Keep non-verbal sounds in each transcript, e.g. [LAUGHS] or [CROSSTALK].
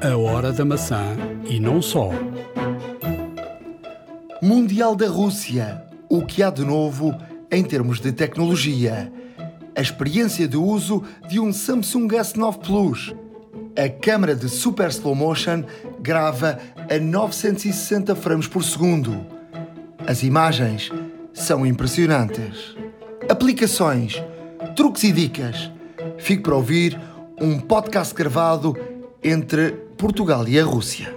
A Hora da Maçã e não só. Mundial da Rússia. O que há de novo em termos de tecnologia? A experiência de uso de um Samsung S9 Plus. A câmara de Super Slow Motion grava a 960 frames por segundo. As imagens são impressionantes. Aplicações, truques e dicas. Fique para ouvir um podcast gravado entre Portugal e a Rússia.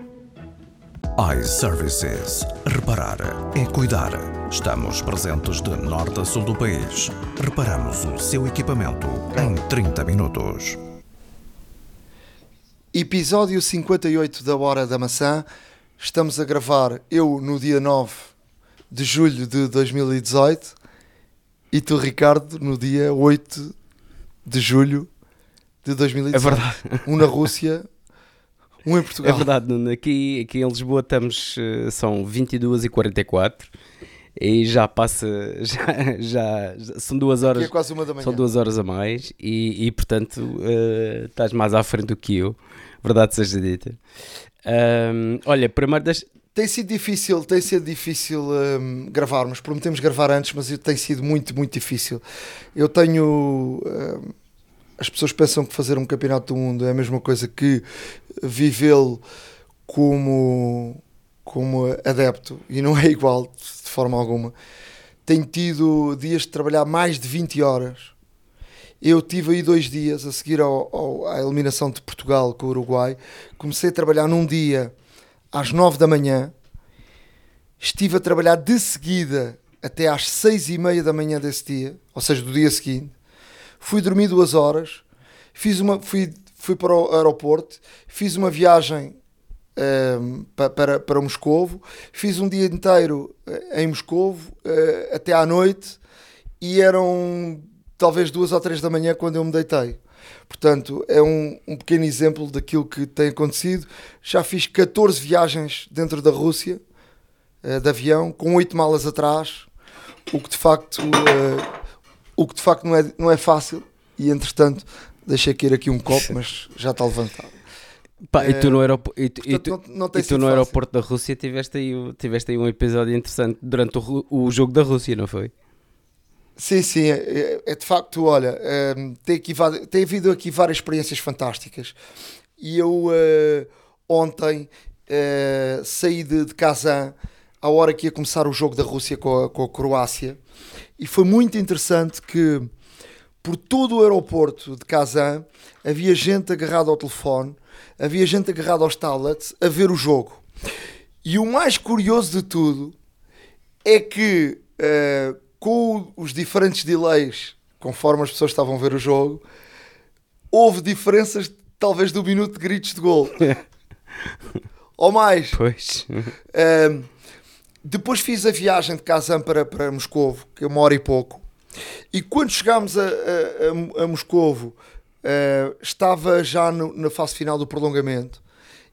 iServices. Reparar é cuidar. Estamos presentes de norte a sul do país. Reparamos o seu equipamento em 30 minutos. Episódio 58 da Hora da Maçã. Estamos a gravar eu no dia 9 de julho de 2018 e tu, Ricardo, no dia 8 de julho de 2018. É verdade. Um na Rússia, um em Portugal. É verdade, Nuno. Aqui, aqui em Lisboa estamos, eh, são 22h44 e já passa, [LAUGHS] já, já, já- são duas horas, Que é quase uma da manhã. são duas horas a mais e, e, portanto eh, estás mais à frente do que eu, verdade seja dita. Ahm, olha, primeiro das... Tem sido difícil, tem sido difícil hum, gravarmos. Prometemos gravar antes, mas tem sido muito, muito difícil. Eu tenho. hum, as pessoas pensam que fazer um campeonato do mundo é a mesma coisa que vivê-lo como, como adepto e não é igual de forma alguma. Tenho tido dias de trabalhar mais de 20 horas. Eu tive aí dois dias a seguir ao- ao- à eliminação de Portugal com o Uruguai. Comecei a trabalhar num dia às 9 da manhã. Estive a trabalhar de seguida até às 6 e meia da manhã desse dia, ou seja, do dia seguinte. Fui dormir duas horas, fiz uma, fui, fui para o aeroporto, fiz uma viagem ehm, pa- para, para Moscovo, fiz um dia inteiro eh, em Moscovo eh, até à noite e eram talvez duas ou três da manhã quando eu me deitei. Portanto, é um, um pequeno exemplo daquilo que tem acontecido. Já fiz 14 viagens dentro da Rússia, eh, de avião, com 8 malas atrás, o que de facto, eh, o que de facto não, é, não é fácil. E entretanto, deixei cair aqui um copo, mas já está levantado. Pá, e tu no, aeropo- e tu- e Portanto, tu- não, não e tu no aeroporto da Rússia tiveste aí, tiveste aí um episódio interessante durante o, o jogo da Rússia, não foi? Sim, sim, é, é- é de facto, olha, hum, tem, aqui, tem havido aqui várias experiências fantásticas. E eu eh, ontem eh, saí de, de Kazan à hora que ia começar o jogo da Rússia com a, com a Croácia e foi muito interessante que por todo o aeroporto de Kazan havia gente agarrada ao telefone, havia gente agarrada aos tablets a ver o jogo. E o mais curioso de tudo é que eh, com os diferentes delays, conforme as pessoas estavam a ver o jogo, houve diferenças talvez do minuto de gritos de gol. [LAUGHS] Ou mais. Pois. Ahm, depois fiz a viagem de Kazan para, para Moscovo, que é uma hora e pouco. E quando chegámos a, a, a, Moscovo, ah, estava já no- na fase final do prolongamento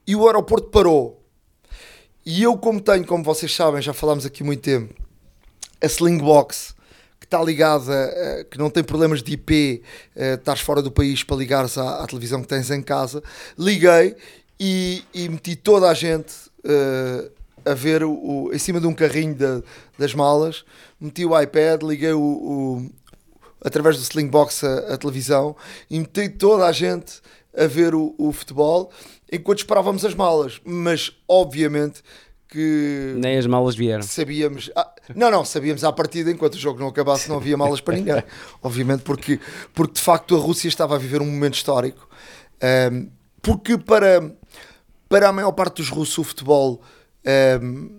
e o aeroporto parou. E eu, como tenho, como vocês sabem, já falámos aqui muito tempo, a Slingbox, que está ligada, a- que não tem problemas de IP, eh, estás fora do país para ligares à, à televisão que tens em casa, liguei e, e meti toda a gente eh, a ver o, o- em cima de um carrinho da- das malas, meti o iPad, liguei o, o- através do Slingbox a, a televisão e meti toda a gente a ver o, o futebol enquanto esperávamos as malas, mas obviamente que Nem as malas vieram. sabíamos. ah, não, não, sabíamos à partida, enquanto o jogo não acabasse, não havia malas para ninguém. [LAUGHS] Obviamente, porque, porque de facto a Rússia estava a viver um momento histórico. Ahm, porque para, para a maior parte dos russos o futebol ahm,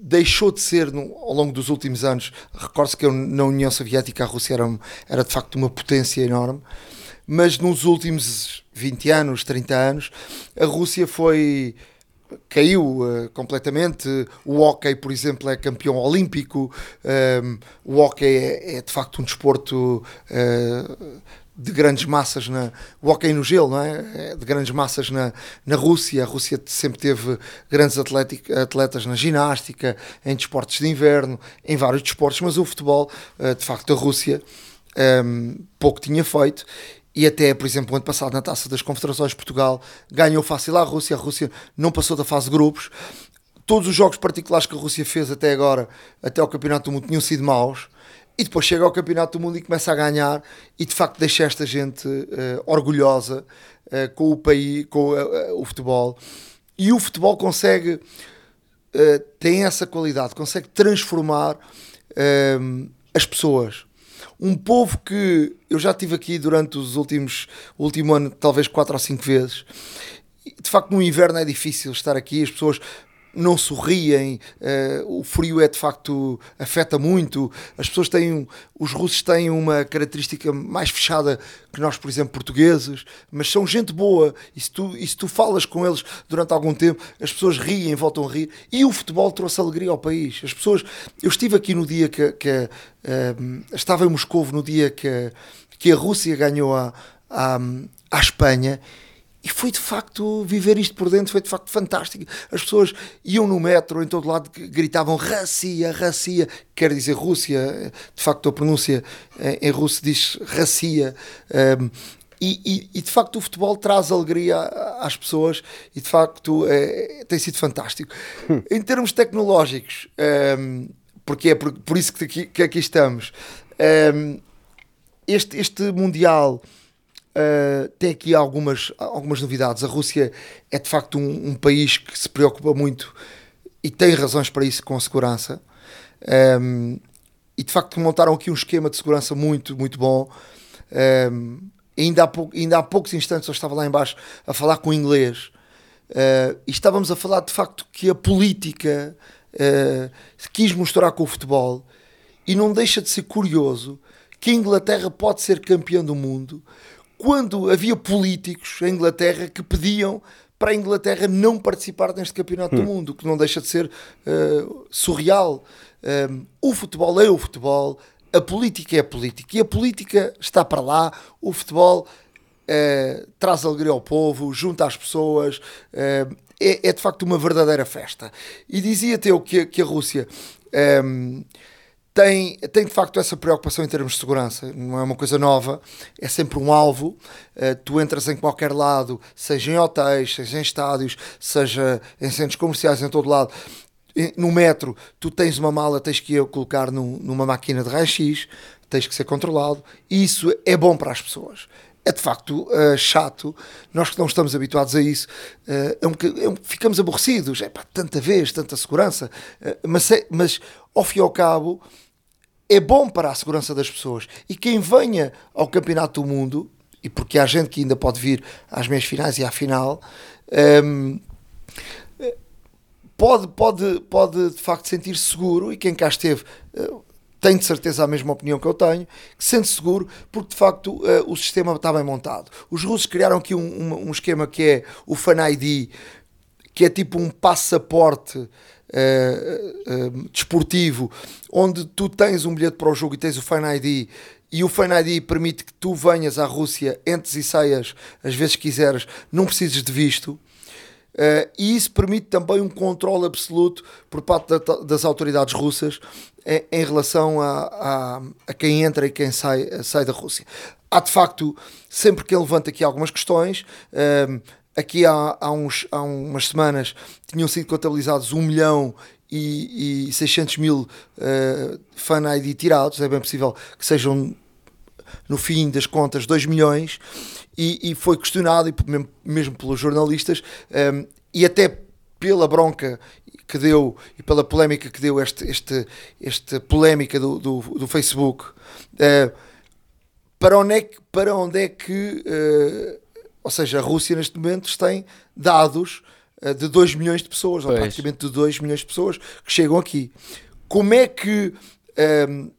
deixou de ser, no- ao longo dos últimos anos, recordo-se que na União Soviética a Rússia era, um- era de facto uma potência enorme, mas nos últimos 20 anos, 30 anos, a Rússia foi caiu eh, completamente. O hockey, por exemplo, é campeão olímpico. Um, o hockey é, é, de facto um desporto eh, de grandes massas na o hockey no gelo, não é? É de grandes massas na, na Rússia. A Rússia sempre teve grandes atlétic- atletas na ginástica, em desportos de inverno, em vários desportos, mas o futebol, eh, de facto, a Rússia um, pouco tinha feito. e até, por exemplo, ano passado na Taça das Confederações Portugal ganhou fácil a Rússia, a Rússia não passou da fase de grupos. Todos os jogos particulares que a Rússia fez até agora, até ao Campeonato do Mundo, tinham sido maus. E depois chega ao Campeonato do Mundo e começa a ganhar e de facto deixa esta gente uh, orgulhosa uh, com o país, com uh, o futebol. E o futebol consegue, tem essa qualidade, consegue transformar as pessoas um povo que eu já tive aqui durante os últimos o último ano, talvez quatro ou cinco vezes. De facto, no inverno é difícil estar aqui, as pessoas não sorriem, uh, o frio é de facto afeta muito. As pessoas têm, os russos têm uma característica mais fechada que nós, por exemplo, portugueses, mas são gente boa. E se tu, e se tu falas com eles durante algum tempo, as pessoas riem, voltam a rir. E o futebol trouxe alegria ao país. As pessoas, eu estive aqui no dia que, que uh, estava em Moscou no dia que, que a Rússia ganhou a, a, a Espanha e foi de facto viver isto por dentro, foi de facto fantástico. As pessoas iam no metro, em todo lado, gritavam Racia, Racia, quer dizer Rússia, de facto a pronúncia em russo diz Racia. Um, e, e, e, de facto o futebol traz alegria às pessoas e de facto é, tem sido fantástico. Hum. Em termos tecnológicos, um, porque é por, por isso que aqui, que aqui estamos, um, este, este Mundial Uh, tem aqui algumas, algumas novidades. A Rússia é de facto um, um, país que se preocupa muito e tem razões para isso com a segurança. Um, e de facto montaram aqui um esquema de segurança muito, muito bom. Um, ainda, há ainda há poucos instantes eu estava lá embaixo a falar com inglês uh, e estávamos a falar de facto que a política uh, quis mostrar com o futebol e não deixa de ser curioso que a Inglaterra pode ser campeã do mundo quando havia políticos em Inglaterra que pediam para a Inglaterra não participar neste campeonato hum. do mundo, que não deixa de ser uh, surreal. Um, ehm, o futebol é o futebol, a política é a política e a política está para lá, o futebol uh, traz alegria ao povo, junta as pessoas. Uh, é, é, de facto uma verdadeira festa. E dizia-te eu que, que a Rússia um, tem, tem de facto essa preocupação em termos de segurança, não é uma coisa nova, é sempre um alvo. Uh, tu entras em qualquer lado, seja em hotéis, seja em estádios, seja em centros comerciais, em todo lado. No metro, tu tens uma mala, tens que ir colocar num, numa máquina de raio-x, tens que ser controlado. Isso é bom para as pessoas é de facto uh, chato. Nós que não estamos habituados a isso, uh, é um, é um, ficamos aborrecidos. É pá, tanta vez, tanta segurança. Uh, mas, é, mas, ao fim e ao cabo, é bom para a segurança das pessoas. E quem venha ao Campeonato do Mundo, e porque há gente que ainda pode vir às meias finais e à final, um, pode, pode, pode de facto sentir-se seguro. E quem cá esteve tem de certeza a mesma opinião que eu tenho, que sente -se seguro porque de facto uh, o sistema está bem montado. Os russos criaram aqui um, um, um esquema que é o Fan ID, que é tipo um passaporte uh, uh, desportivo, onde tu tens um bilhete para o jogo e tens o Fan ID, e o Fan ID permite que tu venhas à Rússia, entres e saias às vezes quiseres, não precises de visto. Uh, e isso permite também um controle absoluto por parte da, das autoridades russas em, relação a, a, a, quem entra e quem sai, sai da Rússia. Há de facto, sempre que ele levanta aqui algumas questões, uh, aqui há, há, uns, há umas semanas tinham sido contabilizados 1 milhão e, e 600 mil uh, fan ID tirados, é bem possível que sejam no fim das contas 2 milhões e, e foi questionado e mesmo, mesmo pelos jornalistas um, ehm, e até pela bronca que deu e pela polémica que deu este, este, esta polémica do, do, do Facebook uh, para, onde é que, para onde é que uh, ou seja, a Rússia neste momento tem dados uh, de 2 milhões de pessoas, pois. ou praticamente de 2 milhões de pessoas que chegam aqui. Como é que um,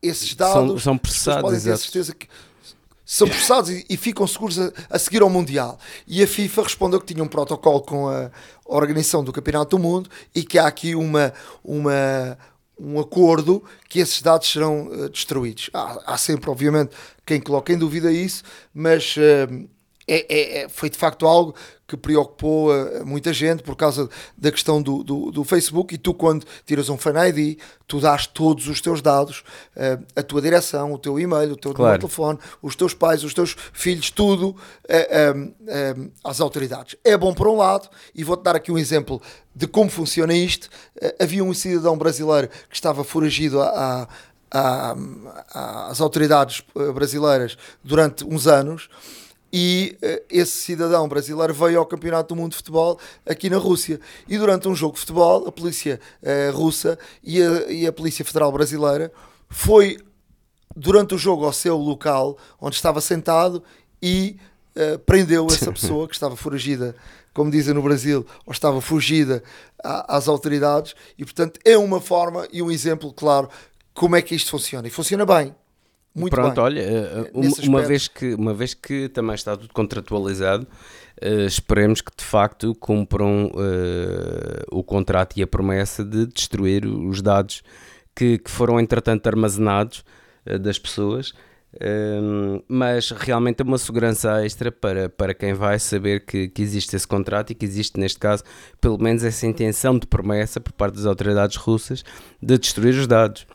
esses dados são, são processados, podem ter certeza que são processados e, e ficam seguros a, a, seguir ao Mundial. E a FIFA respondeu que tinha um protocolo com a organização do Campeonato do Mundo e que há aqui uma, uma, um acordo que esses dados serão uh, destruídos. Há, há, sempre, obviamente, quem coloca em dúvida isso, mas uh, é, é, é, foi de facto algo que preocupou uh, muita gente por causa da questão do, do, do, Facebook. E tu, quando tiras um Fan ID, tu dás todos os teus dados, uh, a tua direção, o teu e-mail, o teu claro. telefone, os teus pais, os teus filhos, tudo uh, às autoridades. É bom por um lado, e vou-te dar aqui um exemplo de como funciona isto. havia um cidadão brasileiro que estava foragido a, a, às autoridades brasileiras durante uns anos e uh, esse cidadão brasileiro veio ao Campeonato do Mundo de Futebol aqui na Rússia. E durante um jogo de futebol, a polícia uh, russa e a, e a Polícia Federal Brasileira foi durante o jogo ao seu local onde estava sentado e uh, prendeu essa pessoa que estava foragida, como dizem no Brasil, ou estava fugida às autoridades. E portanto é uma forma e um exemplo claro como é que isto funciona. E funciona bem. Muito Pronto, bem. olha, eh, uma, uma, vez que, uma vez que também está tudo contratualizado, uh, esperemos que de facto cumpram uh, o contrato e a promessa de destruir os dados que, que foram entretanto armazenados das pessoas. mas realmente é uma segurança extra para, para quem vai saber que, que existe esse contrato e que existe, neste caso, pelo menos essa intenção de promessa por parte das autoridades russas de destruir os dados.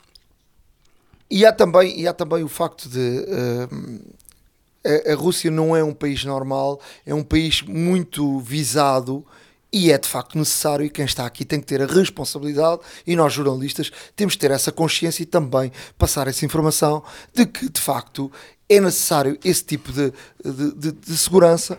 E há também, e há também o facto de uh, a, Rússia não é um país normal, é um país muito visado e é de facto necessário. E quem está aqui tem que ter a responsabilidade, e nós jornalistas temos que ter essa consciência e também passar essa informação de que de facto é necessário esse tipo de, de, de, de segurança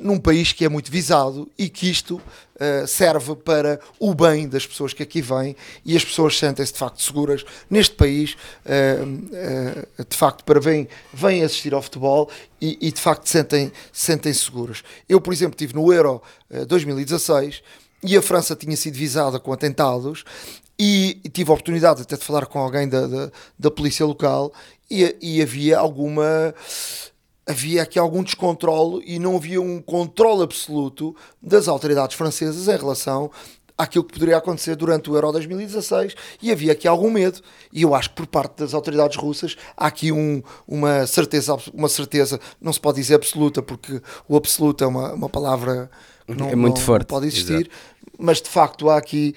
num país que é muito visado e que isto uh, serve para o bem das pessoas que aqui vêm e as pessoas sentem-se de facto seguras neste país, uh, uh, de facto, para vêm, vêm assistir ao futebol e, e de facto sentem, sentem seguras. Eu, por exemplo, estive no Euro 2016 e a França tinha sido visada com atentados e, e, tive a oportunidade até de falar com alguém da, da, da polícia local e, e havia alguma havia aqui algum descontrole e não havia um controle absoluto das autoridades francesas em relação àquilo que poderia acontecer durante o Euro 2016 e havia aqui algum medo e eu acho que por parte das autoridades russas há aqui um, uma certeza uma certeza não se pode dizer absoluta porque o absoluto é uma, uma palavra que não, é muito não, forte, não pode existir exato. mas de facto há aqui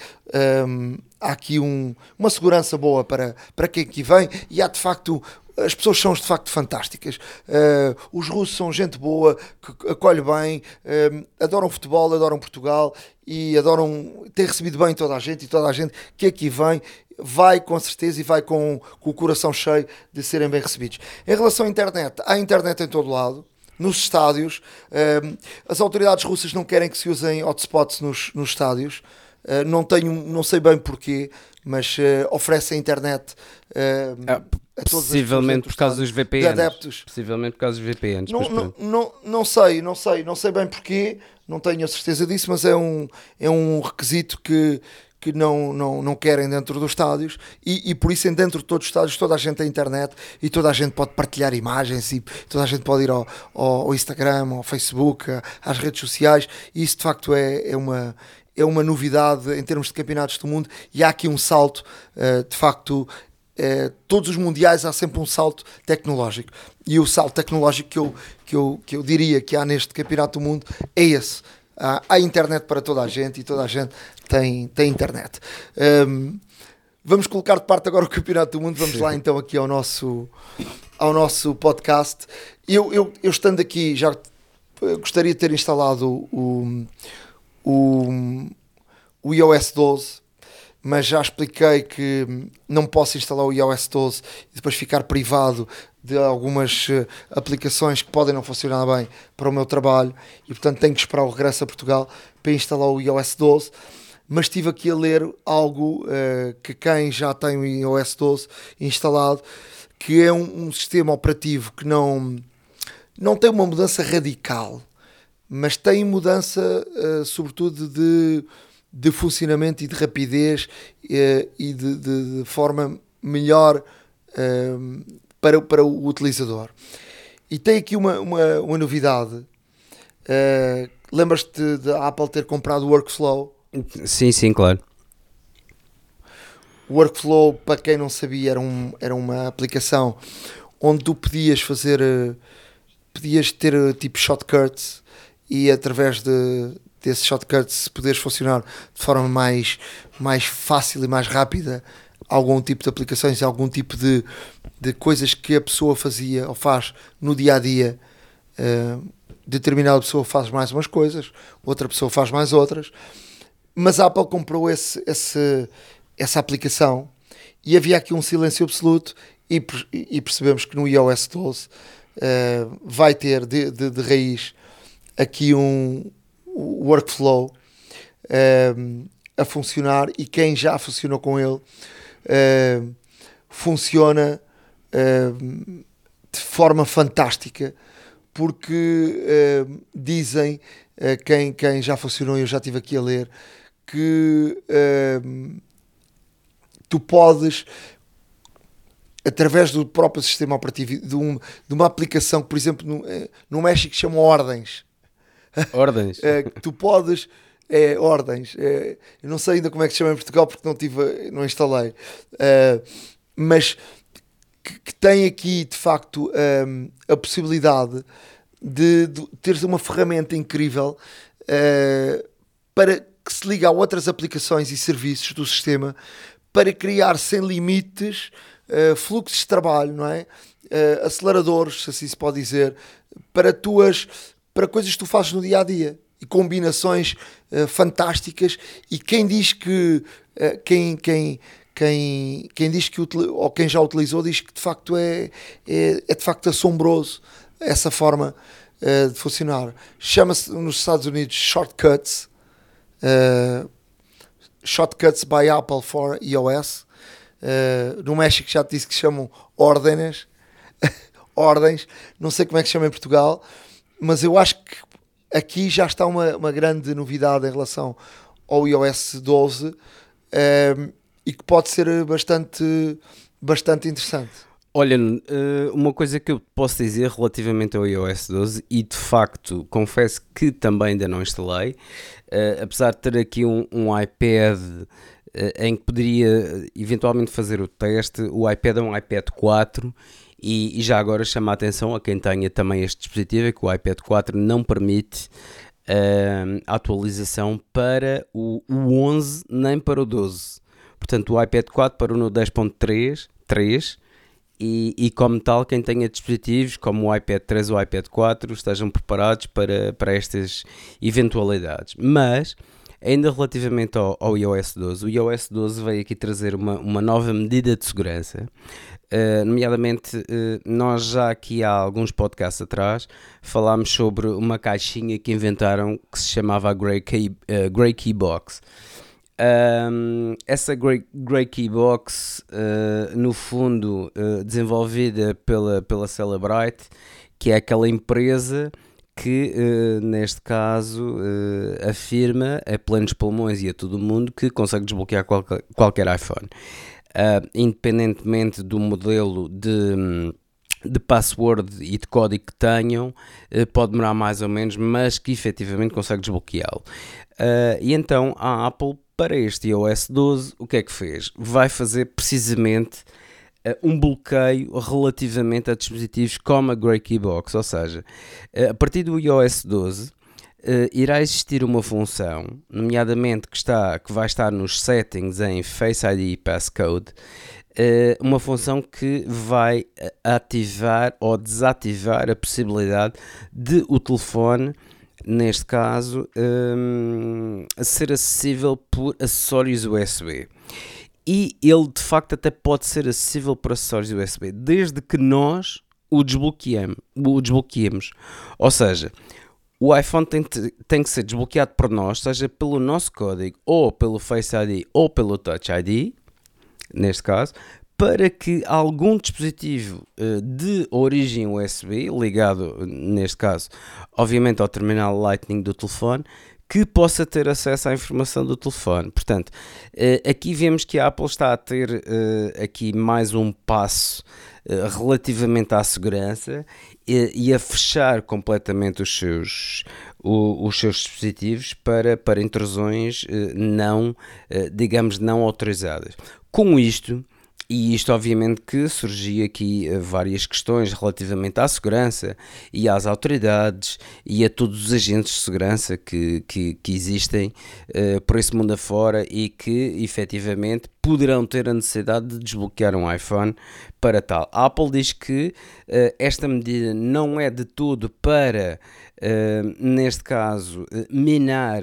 um, há aqui um, uma segurança boa para, para quem aqui vem e há de facto as pessoas são de facto fantásticas. Uh, os russos são gente boa, que acolhe bem, uh, adoram futebol, adoram Portugal e adoram ter recebido bem toda a gente e toda a gente que aqui vem vai com certeza e vai com, com o coração cheio de serem bem recebidos. Em relação à internet, há internet em todo lado. Nos estádios, uh, as autoridades russas não querem que se usem hotspots nos, nos estádios. não tenho, não sei bem porquê, mas oferecem internet ah, Possivelmente por causa dos VPNs. Adeptos. Possivelmente por causa dos VPNs. Não, não, não, não, sei, não sei, não sei bem porquê, não tenho a certeza disso, mas é um, é um requisito que, que não, não, não querem dentro dos estádios e, e por isso dentro de todos os estádios toda a gente tem internet e toda a gente pode partilhar imagens e toda a gente pode ir ao, ao Instagram, ao Facebook, às redes sociais e isso de facto é, é uma é uma novidade em termos de campeonatos do mundo e há aqui um salto uh, de facto é, todos os mundiais há sempre um salto tecnológico. E o salto tecnológico que eu, que eu, que eu diria que há neste Campeonato do Mundo é esse. Há, internet para toda a gente e toda a gente tem, tem internet. Um, vamos colocar de parte agora o Campeonato do Mundo. Vamos lá então aqui ao nosso, ao nosso podcast. Eu, eu, eu estando aqui, já gostaria de ter instalado o, o, o iOS 12 mas já expliquei que não posso instalar o iOS 12 e depois ficar privado de algumas eh, aplicações que podem não funcionar bem para o meu trabalho e portanto tenho que esperar o regresso a Portugal para instalar o iOS 12 mas estive aqui a ler algo uh, que quem já tem o iOS 12 instalado que é um, um sistema operativo que não não tem uma mudança radical mas tem mudança uh, sobretudo de de funcionamento e de rapidez eh, e de, de, de, forma melhor eh, para, para o utilizador. E tem aqui uma, uma, uma novidade. Uh, Lembras-te da Apple ter comprado o Workflow? Sim, sim, claro. O Workflow, para quem não sabia, era, um, era uma aplicação onde tu podias fazer uh, podias ter uh, tipo shortcuts e através de, desses shortcuts poderes funcionar de forma mais, mais fácil e mais rápida algum tipo de aplicações, algum tipo de, de coisas que a pessoa fazia ou faz no dia a dia. Uh, determinada pessoa faz mais umas coisas, outra pessoa faz mais outras, mas a Apple comprou esse, esse, essa aplicação e havia aqui um silêncio absoluto e, e percebemos que no iOS 12 uh, vai ter de, de, de, raiz aqui um workflow uh, a funcionar e quem já funcionou com ele uh, funciona de forma fantástica porque dizem quem, quem já funcionou, eu já estive aqui a ler, que tu podes através do próprio sistema operativo de, um, de uma aplicação por exemplo no, eh, no México chama ordens [LAUGHS] ordens. É, tu podes é, ordens. É, eu não sei ainda como é que se chama em Portugal porque não tive não instalei. É, mas que, que, tem aqui de facto um, a possibilidade de, de teres uma ferramenta incrível uh, para que se liga a outras aplicações e serviços do sistema para criar sem limites uh, fluxos de trabalho, não é? Uh, aceleradores, se assim se pode dizer, para tuas para coisas que tu fazes no dia a dia e combinações uh, fantásticas. E quem diz que quem, quem, quem, quem diz que ou quem já utilizou diz que de facto é, é, é de facto assombroso essa forma de funcionar. Chama-se nos Estados Unidos shortcuts. Uh, Shortcuts by Apple for iOS. Uh, no México já te disse que chamam ordens. [LAUGHS] ordens. Não sei como é que se chama em Portugal, mas eu acho que aqui já está uma, uma grande novidade em relação ao iOS 12 uh, eh, e que pode ser bastante, bastante interessante. Olha, eh, uma coisa que eu posso dizer relativamente ao iOS 12, e de facto confesso que também ainda não instalei, uh, apesar de ter aqui um, um iPad uh, em que poderia eventualmente fazer o teste, o iPad é um iPad 4 e, e, já agora chama a atenção a quem tenha também este dispositivo, é que o iPad 4 não permite uh, atualização para o, o 11 nem para o 12. Portanto, o iPad 4 parou no 10.3 3 e, e, como tal, quem tenha dispositivos como o iPad 3 ou o iPad 4 estejam preparados para, para estas eventualidades. Mas, ainda relativamente ao, ao iOS 12, o iOS 12 veio aqui trazer uma, uma nova medida de segurança. Uh, nomeadamente, uh, nós já aqui há alguns podcasts atrás falámos sobre uma caixinha que inventaram que se chamava a Grey Key, uh, Grey Key Box. Um, essa Grey, Grey Key Box, uh, no fundo, uh, desenvolvida pela, pela Celebrite, que é aquela empresa que, uh, neste caso, afirma a plenos pulmões e a todo mundo que consegue desbloquear qualquer, qualquer iPhone. Independentemente do modelo de de password e de código que tenham, pode demorar mais ou menos, mas que efetivamente consegue desbloqueá-lo. Uh, e então a Apple para este iOS 12, o que é que fez? Vai fazer precisamente uh, um bloqueio relativamente a dispositivos como a Grey Keybox, ou seja, uh, a partir do iOS 12 uh, irá existir uma função, nomeadamente que, está, que vai estar nos settings em Face ID e Passcode, uma função que vai ativar ou desativar a possibilidade de o telefone neste caso, um, ser acessível por acessórios USB. E ele de facto até pode ser acessível por acessórios USB, desde que nós o desbloqueemos. O desbloqueemos. Ou seja, o iPhone tem, tem que ser desbloqueado por nós, seja pelo nosso código, ou pelo Face ID, ou pelo Touch ID, neste caso, para que algum dispositivo uh, de origem USB, ligado neste caso, obviamente ao terminal Lightning do telefone, que possa ter acesso à informação do telefone. Portanto, uh, aqui vemos que a Apple está a ter uh, aqui mais um passo relativamente à segurança e, e, a fechar completamente os seus, o, os seus dispositivos para, para intrusões não, digamos, não autorizadas. Com isto, e isto, obviamente, que surgia aqui uh, várias questões relativamente à segurança e às autoridades e a todos os agentes de segurança que, que, que existem uh, por esse mundo afora e que efetivamente poderão ter a necessidade de desbloquear um iPhone para tal. A Apple diz que uh, esta medida não é de todo para, neste caso, minar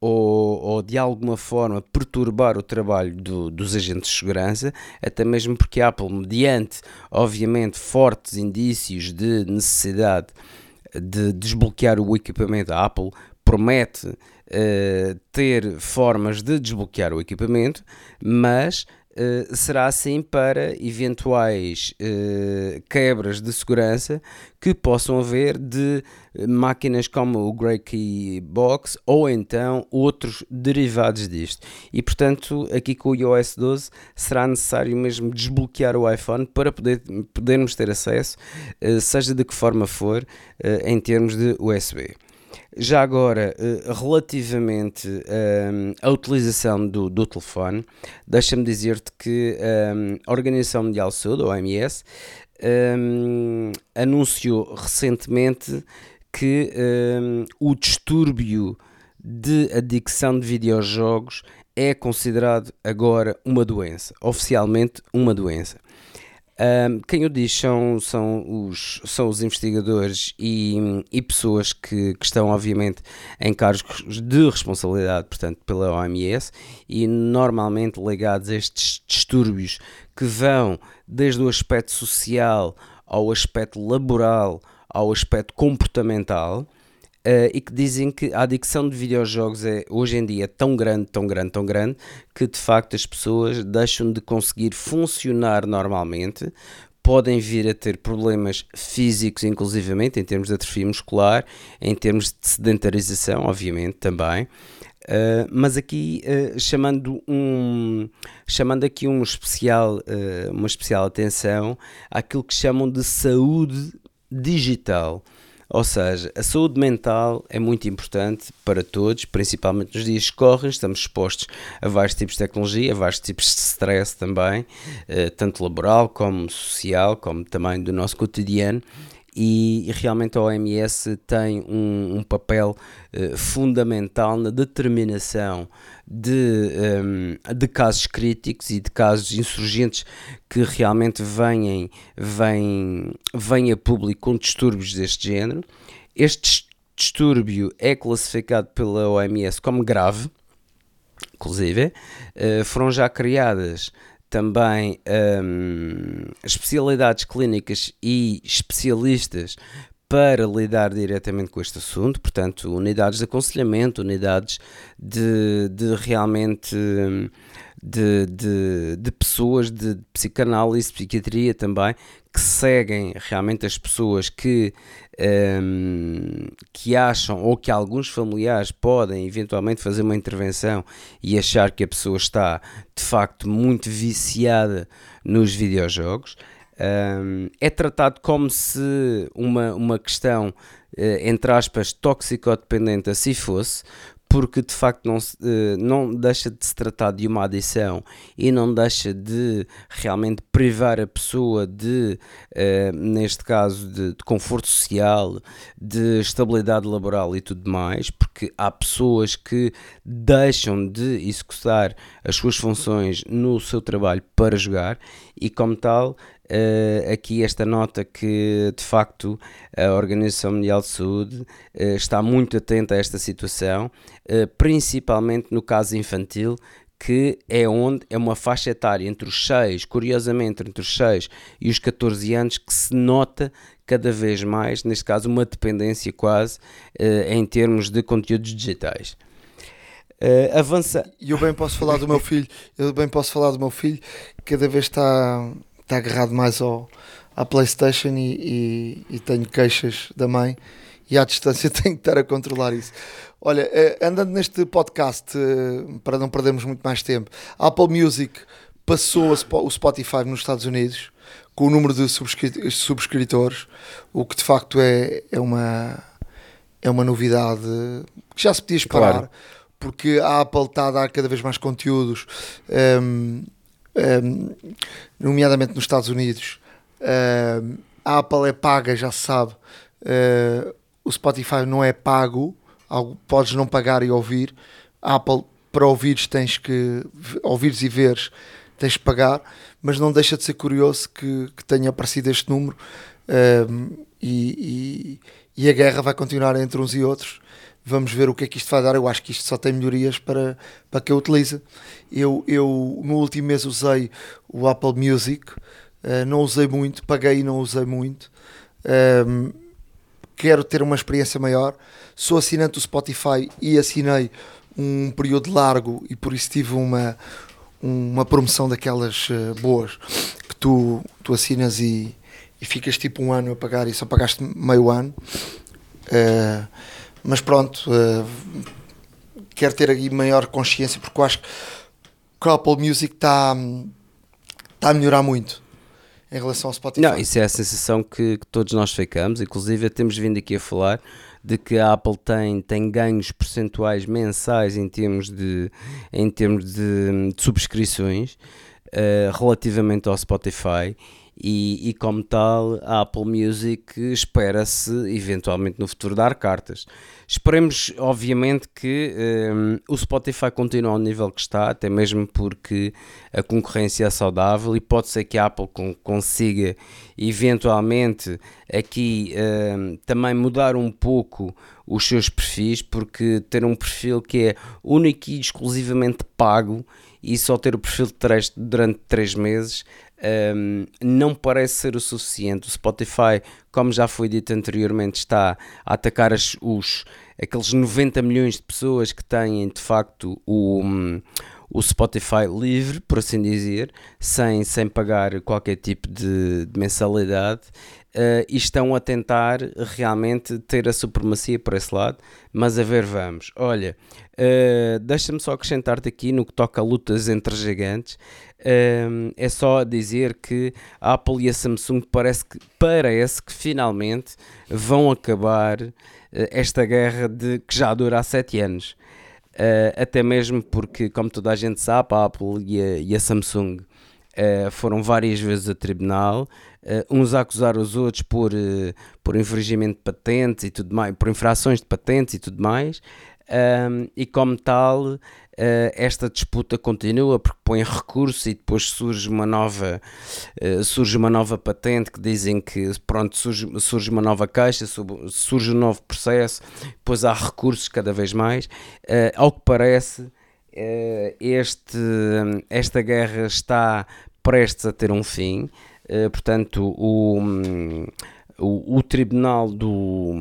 ou, ou, de alguma forma perturbar o trabalho do, dos agentes de segurança, até mesmo porque a Apple, mediante, obviamente, fortes indícios de necessidade de desbloquear o equipamento, a Apple promete uh, ter formas de desbloquear o equipamento, mas eh, será assim para eventuais uh, quebras de segurança que possam haver de máquinas como o Grey Key Box ou então outros derivados disto. E portanto, aqui com o iOS 12 será necessário mesmo desbloquear o iPhone para poder, podermos ter acesso, uh, seja de que forma for, em termos de USB. Já agora, eh, relativamente um, à utilização do, do telefone, deixa-me dizer-te que um, a Organização Mundial de Saúde, a OMS, um, anunciou recentemente que o distúrbio de adicção de videojogos é considerado agora uma doença, oficialmente uma doença. Um, quem o diz são, são, os, são os investigadores e, e pessoas que, que, estão, obviamente, em cargos de responsabilidade, portanto, pela OMS e normalmente ligados a estes distúrbios que vão desde o aspecto social ao aspecto laboral ao aspecto comportamental Uh, e que dizem que a adicção de videojogos é hoje em dia tão grande, tão grande, tão grande, que de facto as pessoas deixam de conseguir funcionar normalmente, podem vir a ter problemas físicos, inclusivamente, em termos de atrofia muscular, em termos de sedentarização, obviamente, também. Uh, mas aqui uh, chamando um chamando aqui um especial uma especial atenção àquilo que chamam de saúde digital ou seja, a saúde mental é muito importante para todos, principalmente nos dias que correm, estamos expostos a vários tipos de tecnologia, a vários tipos de stress também, eh, tanto laboral como social, como também do nosso cotidiano. E realmente a OMS tem um, um papel uh, fundamental na determinação de, um, de casos críticos e de casos insurgentes que realmente venham, venham, venham a público com distúrbios deste género. Este distúrbio é classificado pela OMS como grave, inclusive, uh, foram já criadas também um, especialidades clínicas e especialistas para lidar diretamente com este assunto, portanto, unidades de aconselhamento, unidades de, de realmente de, de, de pessoas de psicanálise, psiquiatria também, que seguem realmente as pessoas que, um, que acham ou que alguns familiares podem eventualmente fazer uma intervenção e achar que a pessoa está de facto muito viciada nos videojogos. Um, é tratado como se uma, uma questão, eh, entre aspas, tóxico-dependente assim fosse, porque de facto não, eh, não deixa de se tratar de uma adição e não deixa de realmente privar a pessoa de, uh, neste caso, de, de, conforto social, de estabilidade laboral e tudo mais, porque há pessoas que deixam de executar as suas funções no seu trabalho para jogar e, como tal, uh, aqui esta nota que de facto a Organização Mundial de Saúde uh, está muito atenta a esta situação, uh, principalmente no caso infantil, que é onde é uma faixa etária entre os 6, curiosamente entre os 6 e os 14 anos, que se nota cada vez mais, neste caso, uma dependência quase em termos de conteúdos digitais. Uh, avança. E eu bem posso falar do meu [LAUGHS] filho, eu bem posso falar do meu filho, cada vez está está agarrado mais ao, à Playstation e, e, e, tenho queixas da mãe e à distância [LAUGHS] tenho que estar a controlar isso. Olha, eh, andando neste podcast, eh, para não perdermos muito mais tempo, a Apple Music passou o Spotify nos Estados Unidos com o número de subscritores, o que de facto é, é, uma, é uma novidade que já se podia esperar, claro. porque a Apple está a dar cada vez mais conteúdos. Um, ehm, um, nomeadamente nos Estados Unidos, um, a Apple é paga, já se sabe. Uh, o Spotify não é pago, algo, podes não pagar e ouvir. A Apple, para ouvires, tens que ouvires e veres, tens que pagar, mas não deixa de ser curioso que, que tenha aparecido este número um, e, e, e, a guerra vai continuar entre uns e outros. Vamos ver o que é que isto vai dar. Eu acho que isto só tem melhorias para, para que eu utilize. Eu, eu no último mês usei o Apple Music, uh, não usei muito, paguei e não usei muito. Um, quero ter uma experiência maior. Sou assinante do Spotify e assinei um período largo e por isso tive uma, uma promoção daquelas uh, boas que tu, tu assinas e, e ficas tipo um ano a pagar e só pagaste meio ano. Uh, mas pronto, uh, quero ter aqui maior consciência porque eu acho que o Apple Music está tá a melhorar muito em relação ao Spotify. Não, isso é a sensação que, que, todos nós ficamos, inclusive temos vindo aqui a falar de que a Apple tem, tem ganhos percentuais mensais em termos de, em termos de, de subscrições uh, relativamente ao Spotify e, e, como tal a Apple Music espera-se eventualmente no futuro dar cartas. Esperemos obviamente que um, o Spotify continue ao nível que está, até mesmo porque a concorrência é saudável e pode ser que a Apple consiga eventualmente aqui um, também mudar um pouco os seus perfis, porque ter um perfil que é único e exclusivamente pago e só ter o perfil de durante 3 meses um, não parece ser o suficiente. O Spotify, como já foi dito anteriormente, está a atacar os, aqueles 90 milhões de pessoas que têm de facto o, um, o Spotify livre, por assim dizer, sem, sem pagar qualquer tipo de, de mensalidade. Uh, e estão a tentar realmente ter a supremacia por esse lado, mas a ver, vamos. Olha, uh, deixa-me só acrescentar-te aqui no que toca a lutas entre gigantes um, é só dizer que a Apple e a Samsung parece que, parece que finalmente vão acabar uh, esta guerra de, que já dura há 7 anos. Uh, até mesmo porque, como toda a gente sabe, a Apple e a, e a Samsung uh, foram várias vezes a tribunal, uns a acusar os outros por, por infringimento de patentes e tudo mais, por infrações de patentes e tudo mais, um, e como tal esta disputa continua porque põe recurso e depois surge uma nova uh, surge uma nova patente que dizem que pronto surge, surge uma nova caixa surge um novo processo depois há recursos cada vez mais. Uh, ao que parece este, esta guerra está prestes a ter um fim. Portanto o um, o, o, Tribunal do,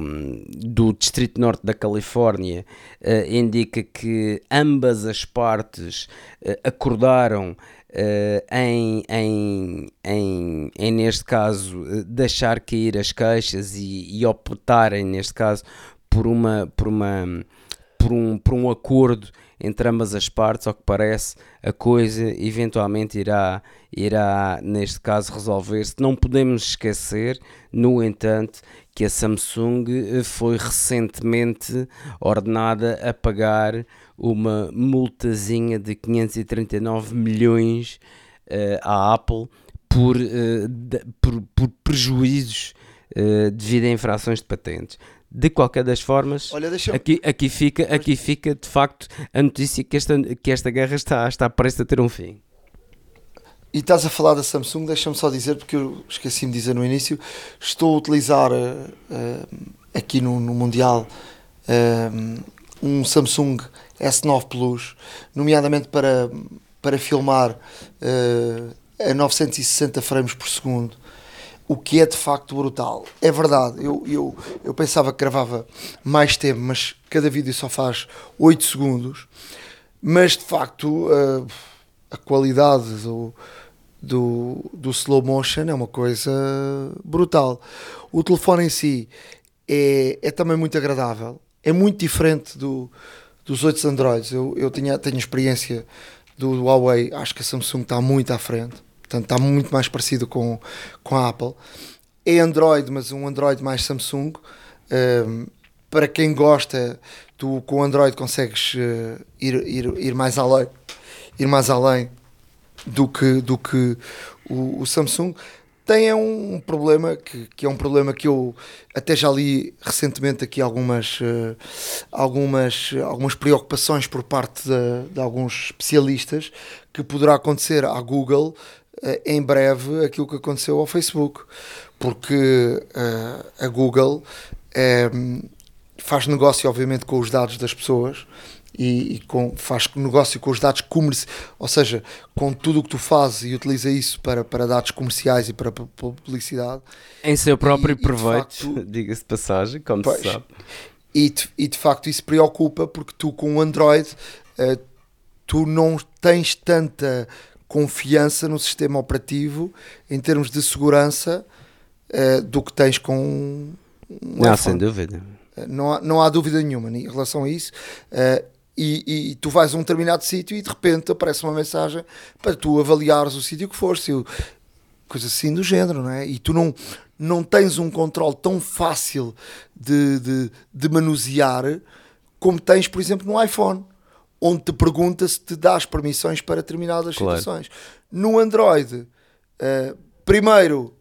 do Distrito Norte da Califórnia uh, indica que ambas as partes uh, acordaram uh, em, em, em, em, neste caso, deixar cair as queixas e, e optarem, neste caso, por, uma, por, uma, por, um, por um acordo entre ambas as partes, ao que parece, a coisa eventualmente irá, irá neste caso, resolver-se. Não podemos esquecer, no entanto, que a Samsung eh, foi recentemente ordenada a pagar uma multazinha de 539 milhões uh, à Apple por, uh, de, por, por prejuízos uh, devido a infrações de patentes. De qualquer das formas, Olha, aqui, aqui, fica, aqui fica de facto a notícia que esta, que esta guerra está, está prestes a ter um fim. E estás a falar da Samsung, deixa-me só dizer, porque eu esqueci-me de dizer no início, estou a utilizar uh, uh, aqui no, no Mundial uh, um Samsung S9 Plus, nomeadamente para, para filmar a 960 frames por segundo o que é de facto brutal. É verdade, eu, eu, eu pensava que gravava mais tempo, mas cada vídeo só faz 8 segundos. Mas de facto, a, a qualidade do, do, do slow motion é uma coisa brutal. O telefone em si é, é também muito agradável, é muito diferente do, dos outros Androids. Eu, eu tinha, tenho experiência do, do Huawei, acho que a Samsung está muito à frente Portanto, está muito mais parecido com, com a Apple. É Android, mas um Android mais Samsung. Um, para quem gosta, tu com o Android consegues uh, ir, ir, ir mais além. Ir mais além do que, do que o, o Samsung tem é um problema que, que, é um problema que eu até já li recentemente aqui algumas, uh, algumas, algumas preocupações por parte de, de, alguns especialistas que poderá acontecer à Google em breve aquilo que aconteceu ao Facebook porque uh, a Google faz negócio obviamente com os dados das pessoas e, e com, faz negócio com os dados comerciais, ou seja, com tudo o que tu fazes e utiliza isso para, para dados comerciais e para publicidade. Em seu próprio e, proveito, [LAUGHS] diga-se de passagem, como pois, se sabe. E, e de facto isso preocupa porque tu com o Android uh, tu não tens tanta confiança no sistema operativo em termos de segurança uh, do que tens com um não, iPhone. sem dúvida. Uh, não há, não há dúvida nenhuma em relação a isso. Uh, e, e, tu vais a um determinado sítio e de repente aparece uma mensagem para tu avaliares o sítio que foste, coisa assim do género, não é? E tu não, não tens um controle tão fácil de, de, de manusear como tens, por exemplo, no iPhone, onde te pergunta se te dás permissões para determinadas claro. situações. No Android, uh, primeiro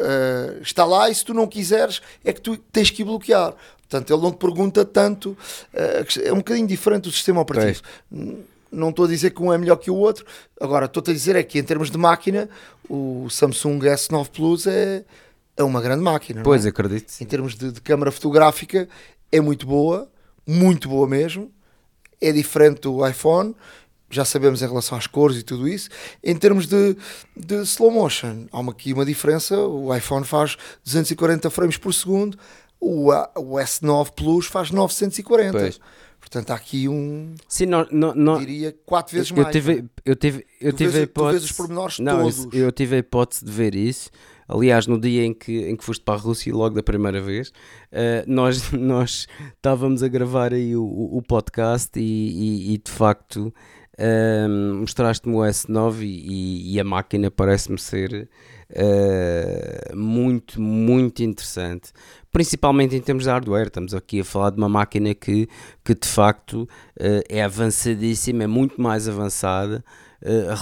uh, está lá e se tu não quiseres é que tu tens que bloquear. Portanto, ele não te pergunta tanto, uh, é um bocadinho diferente o sistema operativo. Não estou a dizer que um é melhor que o outro, agora estou-te a dizer é que em termos de máquina, o Samsung S9 Plus é, é uma grande máquina. Pois, é? acredito. Em termos de, de câmara fotográfica, é muito boa, muito boa mesmo. É diferente do iPhone, já sabemos em relação às cores e tudo isso. Em termos de, de slow motion, há uma, aqui uma diferença. O iPhone faz 240 frames por segundo, o, o S9 Plus faz 940. Pois. Portanto, há aqui um. Sim, não, não, não diria quatro vezes eu mais. Tive, eu tive, eu tu tive vês, a hipótese. os pormenores não, todos. Eu, eu tive a hipótese de ver isso. Aliás, no dia em que, em que foste para a Rússia, logo da primeira vez, uh, nós, [LAUGHS] nós estávamos a gravar aí o, o podcast e, e, e de facto uh, mostraste-me o S9 e, e a máquina parece-me ser uh, muito, muito interessante. Principalmente em termos de hardware, estamos aqui a falar de uma máquina que, que de facto uh, é avançadíssima, é muito mais avançada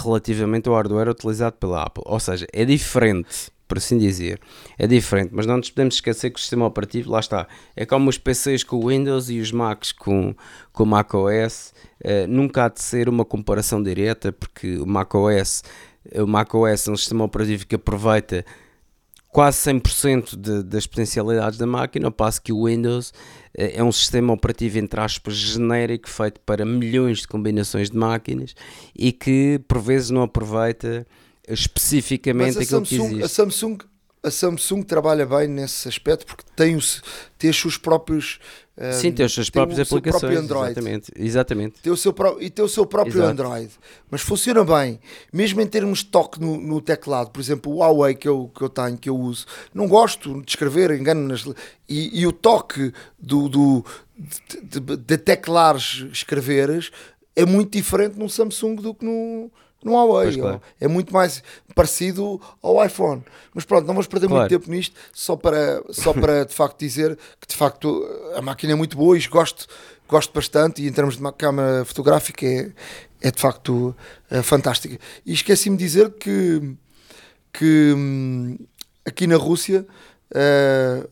relativamente ao hardware utilizado pela Apple. Ou seja, é diferente por assim dizer. É diferente, mas não nos podemos esquecer que o sistema operativo, lá está, é como os PCs com o Windows e os Macs com, com o macOS. Uh, nunca há de ser uma comparação direta, porque o macOS, o macOS é um sistema operativo que aproveita quase 100% de, das potencialidades da máquina, ao passo que o Windows uh, é um sistema operativo, entre aspas, genérico, feito para milhões de combinações de máquinas e que por vezes não aproveita especificamente aquilo Samsung, que existe. A Samsung, a Samsung trabalha bem nesse aspecto porque tem os, tem os seus próprios. Sim, tem as suas próprias aplicações. Android. Exatamente, exatamente. Tem o seu e tem o seu próprio Exato. Android. Mas funciona bem, mesmo em termos de toque no, no, teclado. Por exemplo, o Huawei que eu, que eu tenho, que eu uso, não gosto de escrever, engano nas. E, e o toque do, do, de, de, de teclares escreveres é muito diferente no Samsung do que no, no Huawei. Claro. É muito mais parecido ao iPhone. Mas pronto, não vamos perder claro. muito tempo nisto, só para, só para [LAUGHS] de facto dizer que de facto a máquina é muito boa e gosto, gosto bastante e em termos de uma câmera fotográfica é, é de facto é fantástica. E esqueci-me de dizer que, que hum, aqui na Rússia uh,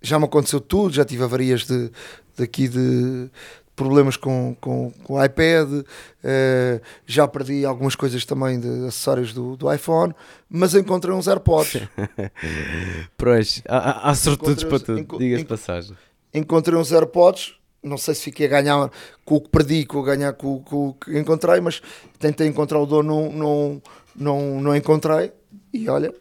já me aconteceu tudo, já tive avarias de, daqui de, problemas com, com, com o iPad, uh, já perdi algumas coisas também de acessórios do, do iPhone, mas encontrei uns AirPods. [LAUGHS] pois, há, há sortudos para tudo, enco, diga-se passagem. Encontrei uns AirPods, não sei se fiquei a ganhar com o que perdi, com o ganhar com, com o que encontrei, mas tentei encontrar o dono, não, não, não, não encontrei, e olha,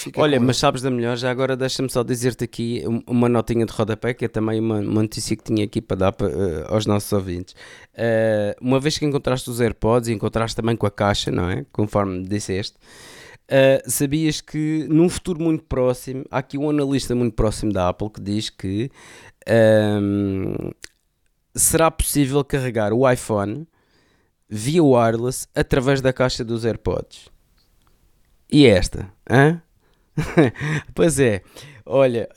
Fica Olha, mas sabes da melhor, já agora deixa-me só dizer-te aqui uma notinha de rodapé, que é também uma, uma notícia que tinha aqui para dar para, uh, aos nossos ouvintes. Uh, uma vez que encontraste os AirPods e encontraste também com a caixa, não é? Conforme disseste, uh, sabias que num futuro muito próximo, há aqui um analista muito próximo da Apple que diz que ehm, será possível carregar o iPhone via wireless através da caixa dos AirPods. E esta? Hã? [LAUGHS] pois é. Olha,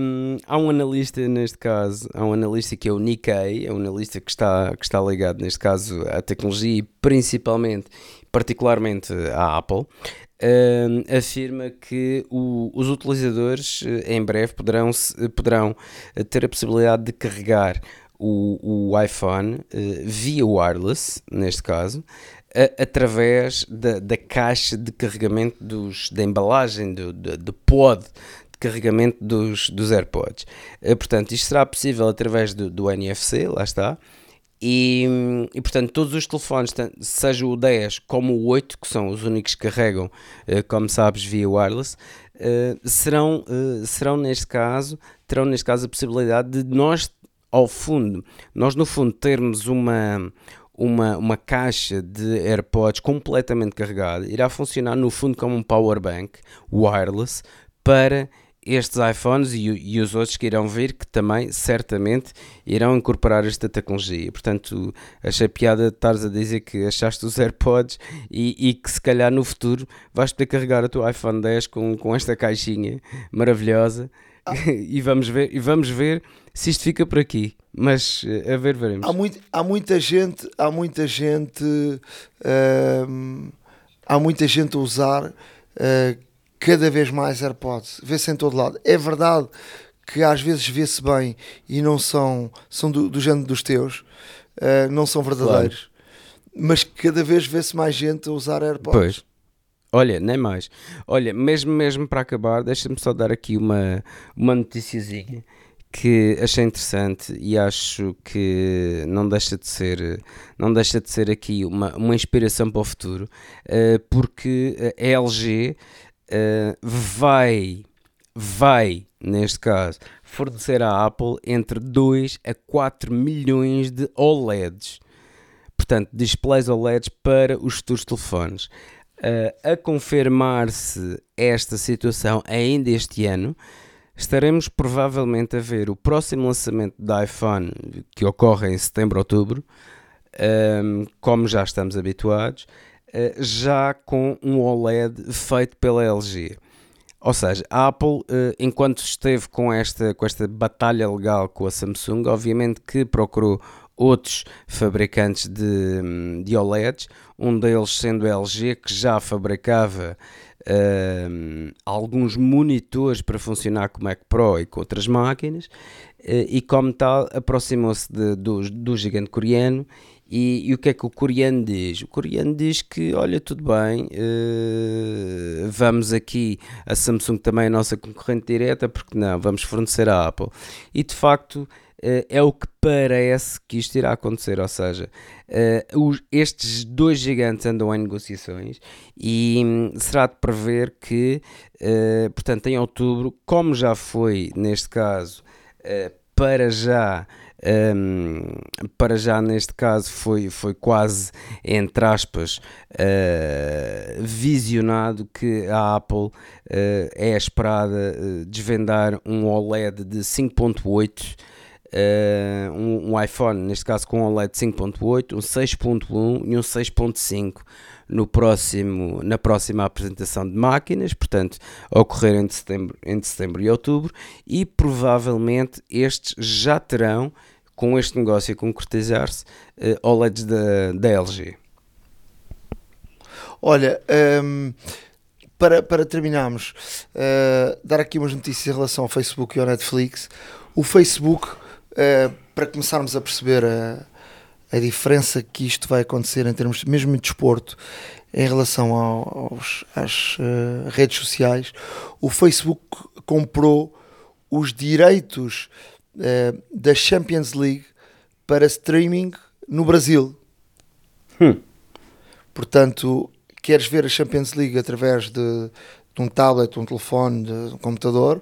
hum, há um analista neste caso, há um analista que é o Nikkei, é um analista que está, que está ligado neste caso à tecnologia e principalmente, particularmente à Apple, hum, afirma que o- os utilizadores eh, em breve poderão, poderão eh, ter a possibilidade de carregar o, o iPhone eh, via wireless, neste caso, a- através da, da caixa de carregamento dos, da embalagem, do, do, do pod de carregamento dos, dos AirPods. Eh, portanto, isto será possível através do, do NFC, lá está. E, e, portanto, todos os telefones, seja o 10 como o 8, que são os únicos que carregam, eh, como sabes, via wireless, eh, serão, serão neste caso, terão neste caso a possibilidade de nós, ao fundo, nós no fundo termos uma, uma, uma caixa de AirPods completamente carregada, irá funcionar no fundo como um power bank wireless para estes iPhones e, e os outros que irão vir, que também certamente irão incorporar esta tecnologia. Portanto, achei piada de estares a dizer que achaste os AirPods e, e que se calhar no futuro vais poder carregar o teu iPhone 10 com, com esta caixinha maravilhosa [LAUGHS] e, vamos ver, e vamos ver se isto fica por aqui. Mas eh, a ver, veremos. Há, muito, há muita gente, há muita gente, hum, há muita gente a usar uh, cada vez mais AirPods. Vê-se em todo lado. É verdade que às vezes vê-se bem e não são, são do, do género dos teus, uh, não são verdadeiros. Mas cada vez vê-se mais gente a usar AirPods. Pois. Olha, nem mais. Olha, mesmo mesmo para acabar, deixa-me só dar aqui uma, uma noticiazinha que achei interessante e acho que não deixa de ser não deixa de ser aqui uma, uma inspiração para o futuro eh, porque a LG eh, vai vai neste caso fornecer à Apple entre 2 a 4 milhões de OLEDs portanto, displays OLEDs para os futuros telefones. A confirmar-se esta situação ainda este ano, estaremos provavelmente a ver o próximo lançamento da iPhone, que ocorre em setembro, outubro, um, como já estamos habituados, uh, já com um OLED feito pela LG. Ou seja, a Apple, uh, enquanto esteve com esta, com esta batalha legal com a Samsung, obviamente que procurou outros fabricantes de, de OLEDs, um deles sendo a LG, que já fabricava alguns monitores para funcionar com o Mac Pro e com outras máquinas, uh, e como tal aproximou-se do, do gigante coreano. E, e, o que é que o coreano diz? O coreano diz que, olha, tudo bem, uh, vamos aqui, a Samsung também é a nossa concorrente direta, porque não, vamos fornecer a Apple. E de facto, é o que parece que isto irá acontecer, ou seja, uh, os, estes dois gigantes andam em negociações e hum, será de prever que, uh, portanto, em outubro, como já foi neste caso, para já. Um, para já neste caso foi, foi quase entre aspas visionado que a Apple é esperada desvendar um OLED de 5.8 Uh, um, um, iPhone, neste caso com um OLED 5.8, um 6.1 e um 6.5 no próximo, na próxima apresentação de máquinas, portanto, a ocorrer entre setembro, entre setembro e outubro, e provavelmente estes já terão, com este negócio a concretizar-se, uh, OLEDs da, da LG. Olha, um, para, para terminarmos, uh, dar aqui umas notícias em relação ao Facebook e ao Netflix. O Facebook Uh, para começarmos a perceber a, a, diferença que isto vai acontecer em termos mesmo de desporto em relação ao, aos, às uh, redes sociais, o Facebook comprou os direitos uh, da Champions League para streaming no Brasil. Hum. Portanto, queres ver a Champions League através de, de um tablet, um telefone, de um computador,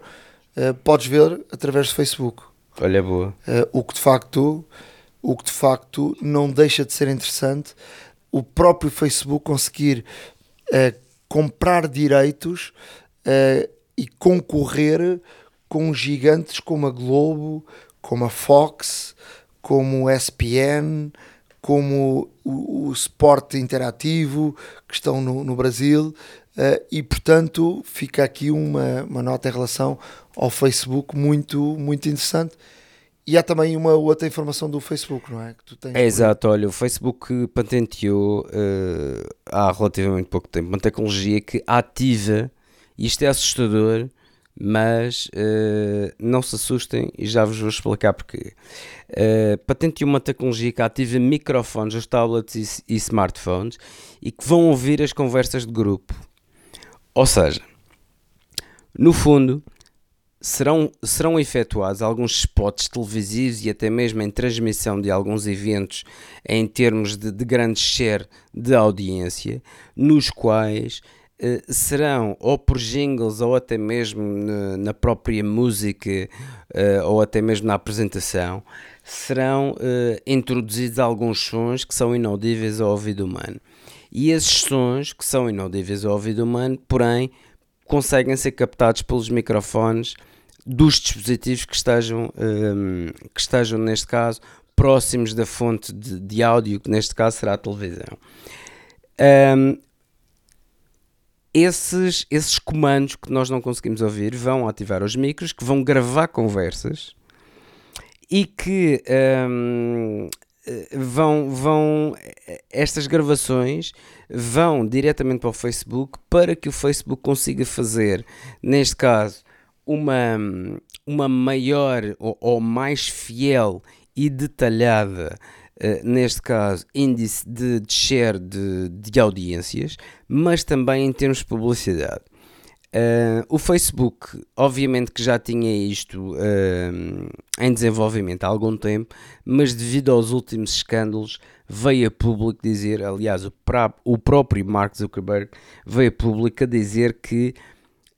podes ver através do Facebook. Olha, boa. Uh, o que de facto o que de facto não deixa de ser interessante o próprio Facebook conseguir uh, comprar direitos uh, e concorrer com gigantes como a Globo, como a Fox, como o SPN, como o, o Sport Interativo que estão no, no Brasil e portanto fica aqui uma, uma nota em relação ao Facebook muito, muito interessante. E há também uma outra informação do Facebook, não é? Que tu tens é exato, olha, o Facebook patenteou uh, há relativamente pouco tempo uma tecnologia que ativa, isto é assustador, mas uh, não se assustem e já vos vou explicar porquê. Uh, patenteou uma tecnologia que ativa microfones os tablets e, e smartphones e que vão ouvir as conversas de grupo. Ou seja, no fundo, serão, serão efetuados alguns spots televisivos e até mesmo em transmissão de alguns eventos em termos de, de grande share de audiência, nos quais eh, serão ou por jingles ou até mesmo na, própria música uh, ou até mesmo na apresentação serão uh, introduzidos alguns sons que são inaudíveis ao ouvido humano e esses sons que são inaudíveis ao ouvido humano porém conseguem ser captados pelos microfones dos dispositivos que estejam, um, que estejam neste caso próximos da fonte de, de áudio que neste caso será a televisão. Um, esses, esses comandos que nós não conseguimos ouvir vão ativar os micros, que vão gravar conversas e que um, vão, vão estas gravações vão diretamente para o Facebook para que o Facebook consiga fazer, neste caso, uma, uma maior ou, ou mais fiel e detalhada Uh, neste caso, índice de, de share de, de, audiências, mas também em termos de publicidade. Uh, o Facebook, obviamente que já tinha isto uh, em desenvolvimento há algum tempo, mas devido aos últimos escândalos, veio a público dizer, aliás, o, pra, o próprio Mark Zuckerberg veio a público a dizer que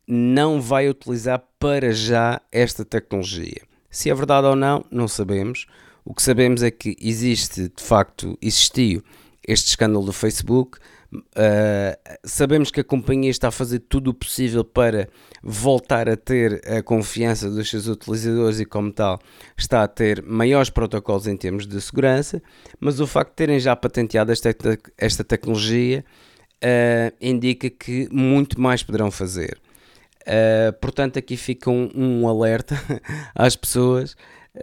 não vai utilizar para já esta tecnologia. Se é verdade ou não, não sabemos. O que sabemos é que existe, de facto, existiu este escândalo do Facebook. Uh, sabemos que a companhia está a fazer tudo o possível para voltar a ter a confiança dos seus utilizadores e, como tal, está a ter maiores protocolos em termos de segurança. Mas o facto de terem já patenteado esta, esta tecnologia uh, indica que muito mais poderão fazer. Uh, portanto, aqui fica um, um alerta [LAUGHS] às pessoas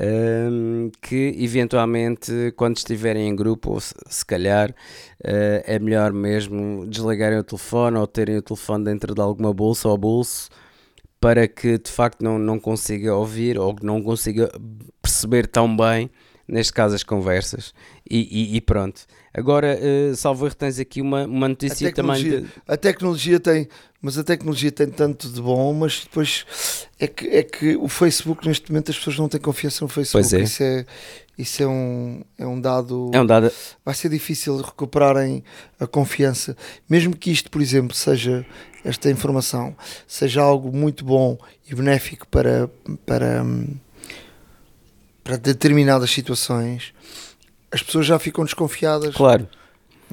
um, que eventualmente quando estiverem em grupo, ou se, se calhar uh, é melhor mesmo desligarem o telefone ou terem o telefone dentro de alguma bolsa ou bolso para que de facto não, não consiga ouvir ou não consiga perceber tão bem, neste caso, as conversas. E, e, e pronto. Agora, uh, salvo erro, tens aqui uma, uma notícia a também. De... A tecnologia tem, mas a tecnologia tem tanto de bom, mas depois é que, é que o Facebook, neste momento, as pessoas não têm confiança no Facebook. Pois é. Isso é, isso é, um, é um dado. É um dado. Vai ser difícil recuperarem a confiança. Mesmo que isto, por exemplo, seja esta informação, seja algo muito bom e benéfico para, para, para determinadas situações as pessoas já ficam desconfiadas. Claro.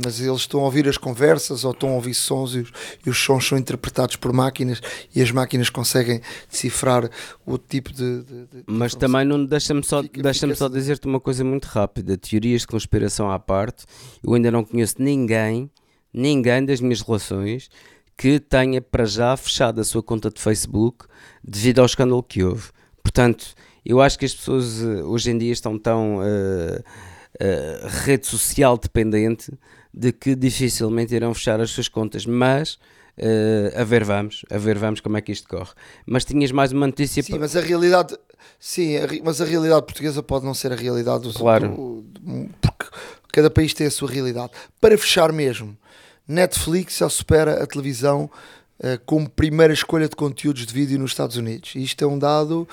Mas eles estão a ouvir as conversas ou estão a ouvir sons e os, e os sons são interpretados por máquinas e as máquinas conseguem decifrar o tipo de. de, de Mas também não deixa-me só, deixa só dizer-te uma coisa muito rápida: teorias de conspiração à parte, eu ainda não conheço ninguém, ninguém das minhas relações que tenha para já fechado a sua conta de Facebook devido ao escândalo que houve. Portanto, eu acho que as pessoas eh, hoje em dia estão tão. Uh, uh, rede social dependente de que dificilmente irão fechar as suas contas, mas uh, a ver vamos, a ver vamos como é que isto corre. Mas tinhas mais uma notícia Sim, mas a realidade, sim, a, mas a realidade portuguesa pode não ser a realidade do claro. Do, porque cada país tem a sua realidade. Para fechar mesmo, Netflix já supera a televisão como primeira escolha de conteúdos de vídeo nos Estados Unidos. Isto é um dado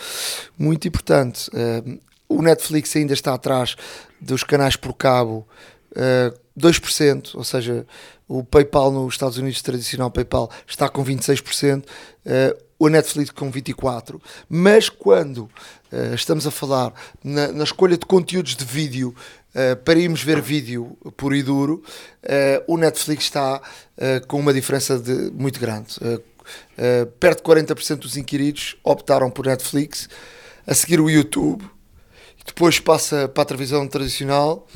muito importante. Uh, o Netflix ainda está atrás dos canais por cabo uh, eh, 2%, ou seja, o PayPal nos Estados Unidos, tradicional PayPal, está com 26%, uh, eh, o Netflix com 24%. Mas quando estamos a falar na, escolha de conteúdos de vídeo uh, para irmos ver vídeo puro e duro, o Netflix está com uma diferença de, muito grande. perto de 40% dos inquiridos optaram por Netflix, a seguir o YouTube depois passa para a televisão tradicional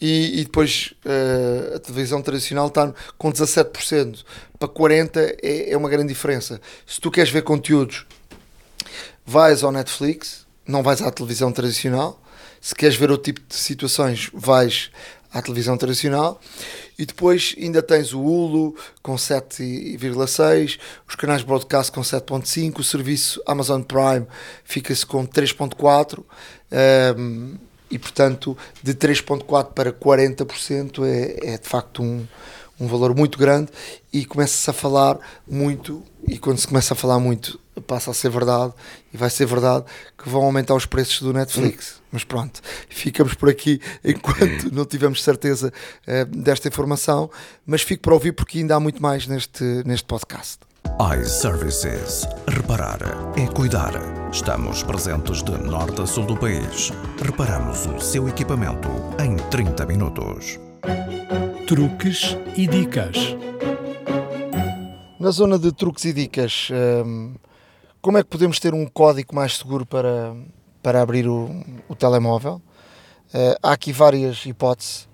e, e depois uh, a televisão tradicional está com 17% para 40% é, é uma grande diferença. Se tu queres ver conteúdos, vais ao Netflix, não vais à televisão tradicional. Se queres ver outro tipo de situações, vais à televisão tradicional. E depois ainda tens o Hulu com 7,6, os canais broadcast com 7,5, o serviço Amazon Prime fica-se com 3,4. Um, e portanto de 3,4% para 40% é, é de facto um, um valor muito grande e começa-se a falar muito e quando se começa a falar muito passa a ser verdade e vai ser verdade que vão aumentar os preços do Netflix. Hum. Mas pronto, ficamos por aqui enquanto não tivermos certeza uh, desta informação, mas fico para ouvir porque ainda há muito mais neste, neste podcast iServices. Reparar é cuidar. Estamos presentes de norte a sul do país. Reparamos o seu equipamento em 30 minutos. Truques e dicas. Na zona de truques e dicas, hum, como é que podemos ter um código mais seguro para, para abrir o, o telemóvel? Uh, há aqui várias hipóteses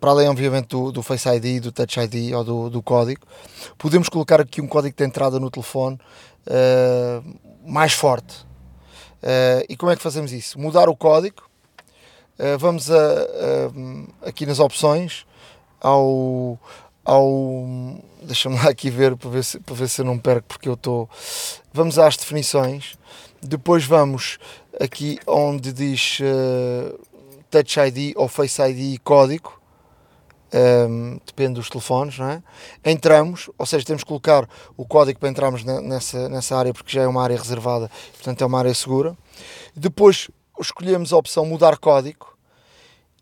para além, obviamente, do, do, Face ID, do Touch ID ou do, do, código, podemos colocar aqui um código de entrada no telefone uh, mais forte. Uh, e como é que fazemos isso? Mudar o código, vamos a, a, aqui nas opções, ao. Ao Deixa-me lá aqui ver para ver, se, para ver se eu não perco, porque eu estou. Vamos às definições, depois vamos aqui onde diz Touch ID ou Face ID código um, depende dos telefones, não é? Entramos, ou seja, temos que colocar o código para entrarmos nessa, nessa área porque já é uma área reservada, portanto é uma área segura. Depois escolhemos a opção mudar código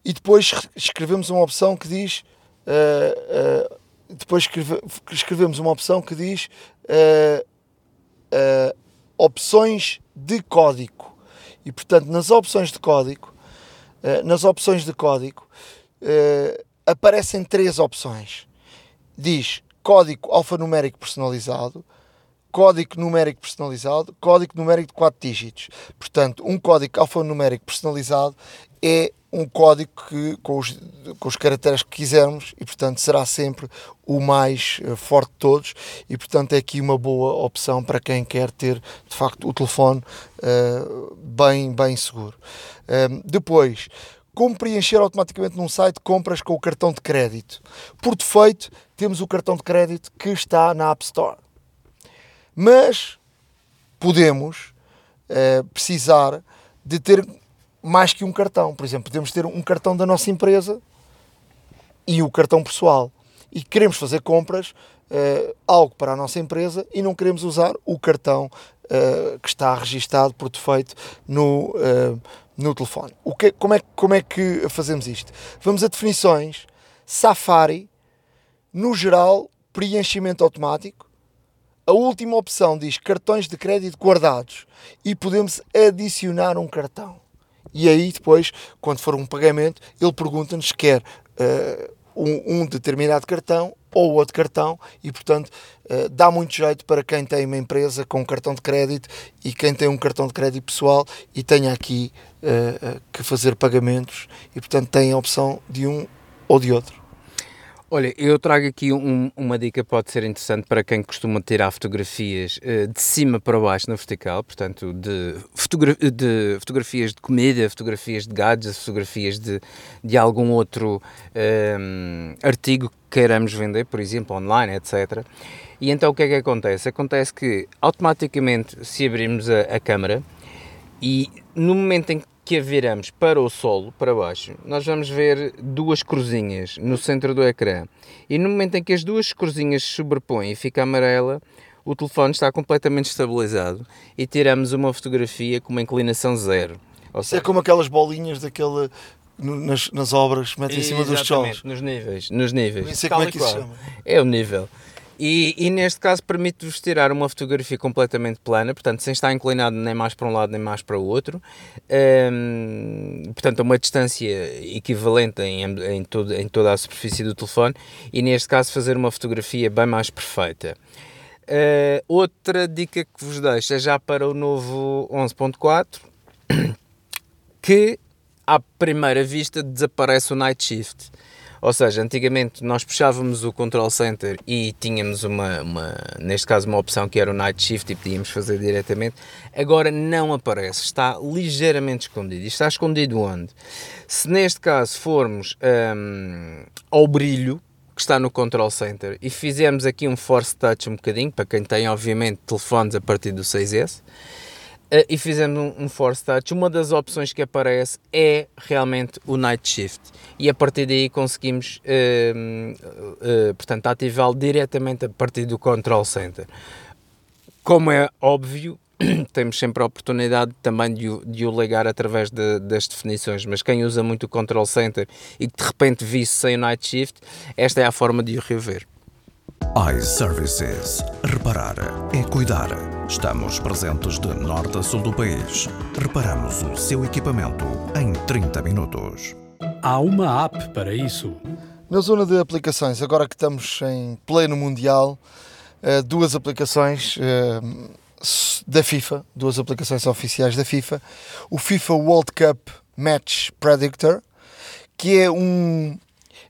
e depois escrevemos uma opção que diz uh, uh, depois escreve, escrevemos uma opção que diz uh, opções de código e portanto nas opções de código nas opções de código aparecem três opções. Diz código alfanumérico personalizado, código numérico personalizado, código numérico de 4 dígitos. Portanto, um código alfanumérico personalizado é um código que, com, os, com os caracteres que quisermos e, portanto, será sempre o mais uh, forte de todos e, portanto, é aqui uma boa opção para quem quer ter, de facto, o telefone uh, bem, bem seguro. Uh, depois, como preencher automaticamente num site compras com o cartão de crédito. Por defeito, temos o cartão de crédito que está na App Store. Mas podemos uh, precisar de ter mais que um cartão. Por exemplo, podemos ter um cartão da nossa empresa e o cartão pessoal. E queremos fazer compras, uh, algo para a nossa empresa, e não queremos usar o cartão uh, que está registado por defeito no, no telefone. O que, como, é, como é que fazemos isto? Vamos a definições, Safari, no geral, preenchimento automático. A última opção diz cartões de crédito guardados e podemos adicionar um cartão. E aí depois, quando for um pagamento, ele pergunta-nos quer uh, um, um determinado cartão ou outro cartão e, portanto, uh, dá muito jeito para quem tem uma empresa com um cartão de crédito e quem tem um cartão de crédito pessoal e tenha aqui uh, que fazer pagamentos e, portanto, tem a opção de um ou de outro. Olha, eu trago aqui um, uma dica que pode ser interessante para quem costuma tirar fotografias uh, de cima para baixo na vertical, portanto, de, fotogra de fotografias de comida, fotografias de gadgets, fotografias de, de algum outro um, artigo que queiramos vender, por exemplo, online, etc. E então o que é que acontece? Acontece que automaticamente, se abrirmos a, a câmera e no momento em que que a viramos para o solo, para baixo, nós vamos ver duas cruzinhas no centro do ecrã. E no momento em que as duas cruzinhas se sobrepõem e fica amarela, o telefone está completamente estabilizado e tiramos uma fotografia com uma inclinação zero. Ou é seja, é como aquelas bolinhas daquele nas, nas obras, metem em cima dos tijolos. Nos níveis, nos níveis. Nem sei como é que isso chama. É o nível. E, e, neste caso permite-vos tirar uma fotografia completamente plana, portanto, sem estar inclinado nem mais para um lado nem mais para o outro. Um, portanto, a uma distância equivalente em, em, todo, em toda a superfície do telefone. E neste caso, fazer uma fotografia bem mais perfeita. Uh, outra dica que vos deixo é já para o novo 11.4 que à primeira vista desaparece o night shift. Ou seja, antigamente nós puxávamos o control center e tínhamos uma, uma, neste caso uma opção que era o night shift e podíamos fazer diretamente. Agora não aparece, está ligeiramente escondido. E está escondido onde? Se neste caso formos um, ao brilho, que está no control center, e fizermos aqui um force touch um bocadinho, para quem tem obviamente telefones a partir do 6S, Uh, e fizemos um, um, force touch, uma das opções que aparece é realmente o night shift. E a partir daí conseguimos uh, uh, portanto ativá-lo diretamente a partir do control center. Como é óbvio [CLEARS THROAT] temos sempre a oportunidade também de o, de o ligar através de, das definições, mas quem usa muito o control center e que de repente visse sem o night shift, esta é a forma de o rever iServices. Reparar é cuidar. Estamos presentes de norte a sul do país. Reparamos o seu equipamento em 30 minutos. Há uma app para isso. Na zona de aplicações, agora que estamos em pleno Mundial, eh, duas aplicações eh, da FIFA, duas aplicações oficiais da FIFA. O FIFA World Cup Match Predictor, que é um.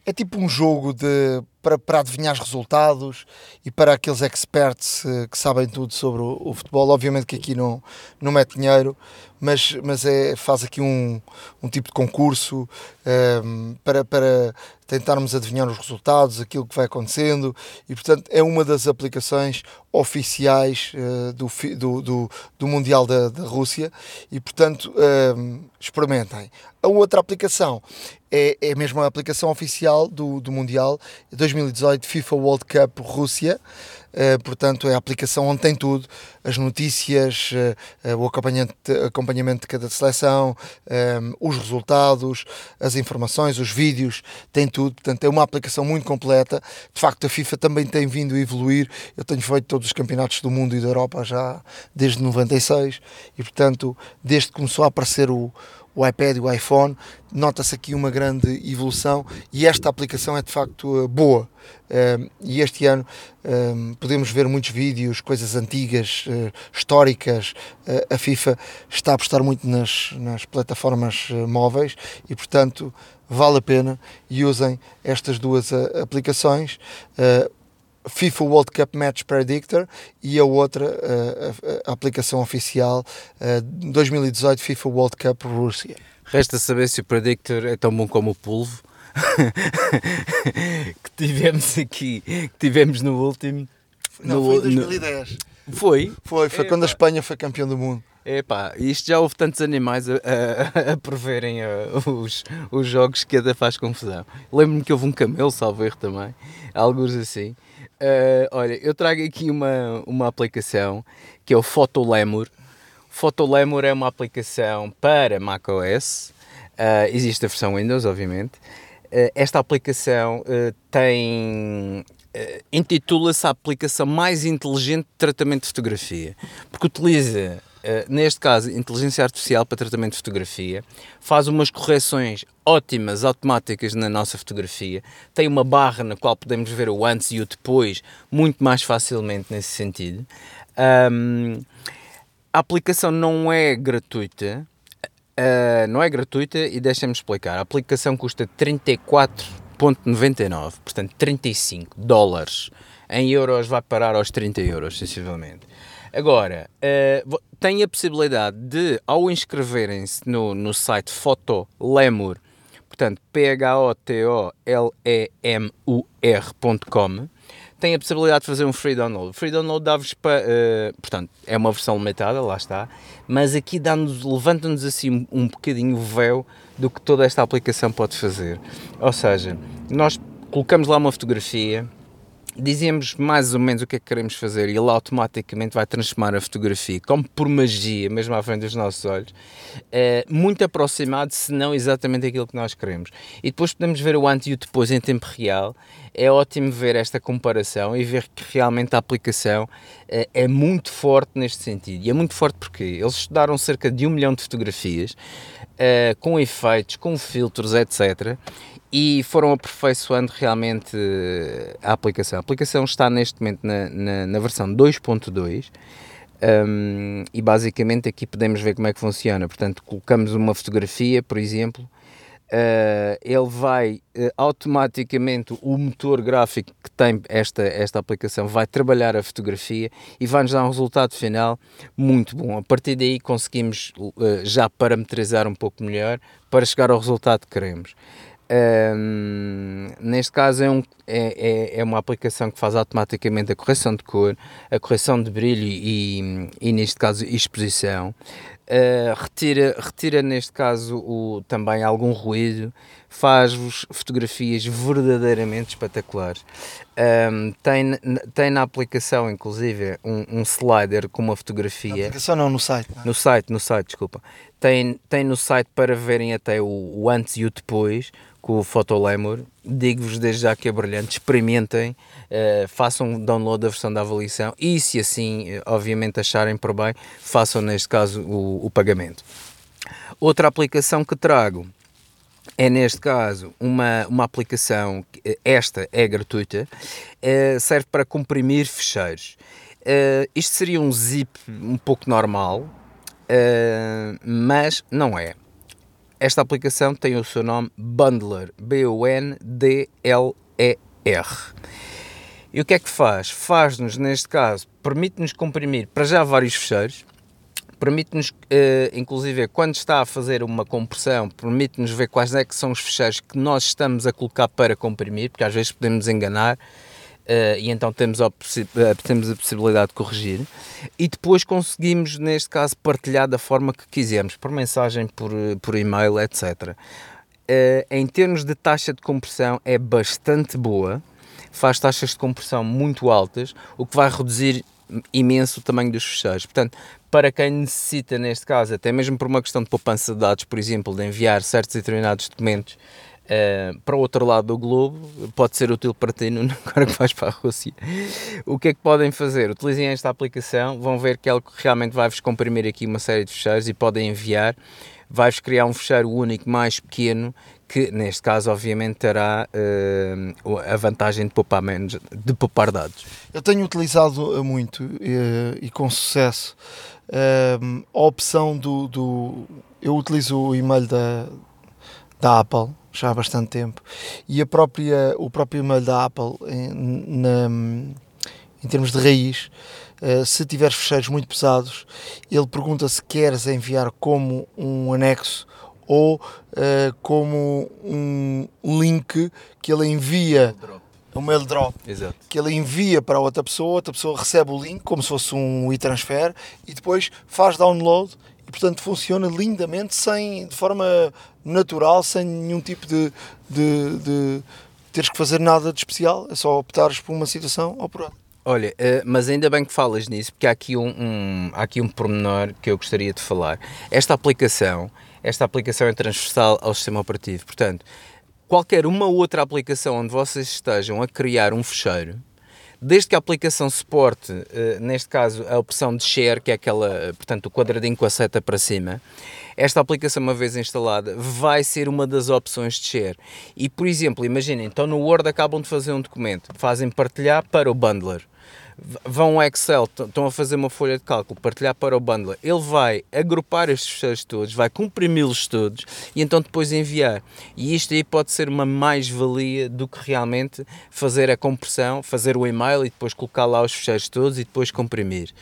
É tipo um jogo de para, para adivinhar os resultados e para aqueles experts uh, que sabem tudo sobre o, o, futebol. Obviamente que aqui não, não mete dinheiro, mas, mas é, faz aqui um, um tipo de concurso ehm, para, para tentarmos adivinhar os resultados, aquilo que vai acontecendo e, portanto, é uma das aplicações oficiais uh, do, do, do, do, Mundial da, da Rússia e, portanto, ehm, experimentem. A outra aplicação é, é mesmo a aplicação oficial do, do Mundial 2018 FIFA World Cup Rússia. Uh, portanto, é a aplicação onde tem tudo: as notícias, uh, o acompanhamento, acompanhamento de cada seleção, um, os resultados, as informações, os vídeos, tem tudo. Portanto, é uma aplicação muito completa. De facto, a FIFA também tem vindo a evoluir. Eu tenho feito todos os campeonatos do mundo e da Europa já desde 96 e, portanto, desde que começou a aparecer o o iPad e o iPhone, nota-se aqui uma grande evolução e esta aplicação é de facto eh, boa. Uh, e este ano uh, podemos ver muitos vídeos, coisas antigas, históricas. a FIFA está a apostar muito nas, nas plataformas móveis e, portanto, vale a pena e usem estas duas aplicações. FIFA World Cup Match Predictor e a outra a, a aplicação oficial 2018 FIFA World Cup Rússia. Resta saber se o Predictor é tão bom como o Pulvo [LAUGHS] que tivemos aqui, que tivemos no último. Não, no, foi em 2010. No... Foi? Foi, foi quando a Espanha foi campeão do mundo. Epá, isto já houve tantos animais a, a, a preverem uh, os, os jogos que ainda faz confusão. Lembro-me que houve um camelo, salvo erro também, alguns assim. Uh, olha, eu trago aqui uma, uma aplicação que é o Photolemur. Photolemur é uma aplicação para macOS. Uh, existe a versão Windows, obviamente. Uh, esta aplicação tem intitula-se a aplicação mais inteligente de tratamento de fotografia, porque utiliza neste caso, inteligência artificial para tratamento de fotografia, faz umas correções ótimas, automáticas na nossa fotografia, tem uma barra na qual podemos ver o antes e o depois muito mais facilmente nesse sentido. Um, a aplicação não é gratuita, uh, não é gratuita e deixem-me explicar. A aplicação custa 34,99, portanto 35 dólares. Em euros vai parar aos 30 euros, sensivelmente. Agora, uh, tem a possibilidade de, ao inscreverem-se no, no site Fotolemur, portanto, P-H-O-T-O-L-E-M-U-R.com, tem a possibilidade de fazer um free download. O free download dá-vos para. Uh, portanto, é uma versão limitada, lá está, mas aqui levanta-nos assim um bocadinho o véu do que toda esta aplicação pode fazer. Ou seja, nós colocamos lá uma fotografia, dizemos mais ou menos o que é que queremos fazer e ele automaticamente vai transformar a fotografia, como por magia, mesmo à frente dos nossos olhos, é, muito aproximado, se não exatamente aquilo que nós queremos. E depois podemos ver o antes e o depois em tempo real. É ótimo ver esta comparação e ver que realmente a aplicação é, é muito forte neste sentido. E é muito forte porque eles estudaram cerca de um milhão de fotografias, é, com efeitos, com filtros, etc e foram aperfeiçoando realmente a aplicação. A aplicação está neste momento na, na, na versão 2.2. Um, e basicamente aqui podemos ver como é que funciona. Portanto, colocamos uma fotografia, por exemplo, Uh, ele vai uh, automaticamente, o motor gráfico que tem esta, esta aplicação vai trabalhar a fotografia e vai-nos dar um resultado final muito bom. A partir daí conseguimos uh, já parametrizar um pouco melhor para chegar ao resultado que queremos. Neste caso é, um, é, é, é, uma aplicação que faz automaticamente a correção de cor, a correção de brilho e, e neste caso exposição. Uh, retira, retira neste caso o, também algum ruído, faz-vos fotografias verdadeiramente espetaculares. Um, tem, tem na aplicação, inclusive, um, um, slider com uma fotografia. Na aplicação não, no site. Não. É? No site, no site, desculpa. Tem, tem no site para verem até o, o antes e o depois com o Photolemur. Digo-vos desde já que é brilhante, experimentem, uh, façam download da versão da avaliação e, se assim, eh, obviamente, acharem por bem, façam neste caso o, o pagamento. Outra aplicação que trago é neste caso uma, uma aplicação, eh, esta é gratuita, uh, serve para comprimir ficheiros. Uh, isto seria um zip um pouco normal, mas não é. Esta aplicação tem o seu nome Bundler, B-U-N-D-L-E-R. E o que é que faz? Faz-nos, neste caso, permite-nos comprimir para já vários fecheiros, permite-nos, uh, inclusive, quando está a fazer uma compressão, permite-nos ver quais é que são os fecheiros que nós estamos a colocar para comprimir, porque às vezes podemos enganar Uh, e então temos a, eh, temos a possibilidade de corrigir e depois conseguimos, neste caso, partilhar da forma que quisermos, por mensagem, por, por e-mail, etc. Uh, em termos de taxa de compressão, é bastante boa, faz taxas de compressão muito altas, o que vai reduzir imenso o tamanho dos fecheiros. Portanto, para quem necessita, neste caso, até mesmo por uma questão de poupança de dados, por exemplo, de enviar certos e determinados documentos Uh, para o outro lado do globo, pode ser útil para ti [LAUGHS] agora que vais para a Rússia. O que é que podem fazer? Utilizem esta aplicação, vão ver que ela realmente vai-vos comprimir aqui uma série de fecheiros e podem enviar. Vai-vos criar um fecheiro único mais pequeno que, neste caso, obviamente terá uh, a vantagem de poupar, menos, de poupar dados. Eu tenho utilizado muito e, e com sucesso a opção do, do. Eu utilizo o e-mail da, da Apple já há bastante tempo. E a própria, o próprio e-mail da Apple, em, na, em termos de raiz, uh, se tiveres fecheiros muito pesados, ele pergunta se queres enviar como um anexo ou uh, como um link que ele envia. Um mail drop Exato. que ele envia para outra pessoa, outra pessoa recebe o link como se fosse um e-transfer e depois faz download portanto funciona lindamente sem, de forma natural, sem nenhum tipo de, de, de teres que fazer nada de especial, é só optares por uma situação ou por outra. Olha, uh, mas ainda bem que falas nisso, porque há aqui um, um, há aqui um pormenor que eu gostaria de falar. Esta aplicação, esta aplicação é transversal ao sistema operativo, portanto, qualquer uma outra aplicação onde vocês estejam a criar um fecheiro, desde que a aplicação suporte, uh, neste caso, a opção de share, que é aquela, portanto, o quadradinho com a seta para cima, esta aplicação, uma vez instalada, vai ser uma das opções de share. E, por exemplo, imaginem, então no Word acabam de fazer um documento, fazem partilhar para o bundler vão ao Excel, estão a fazer uma folha de cálculo, partilhar para o bundler, ele vai agrupar estes fecheiros todos, vai comprimi-los todos e então depois enviar. E isto aí pode ser uma mais-valia do que realmente fazer a compressão, fazer o e-mail e depois colocar lá os fecheiros todos e depois comprimir.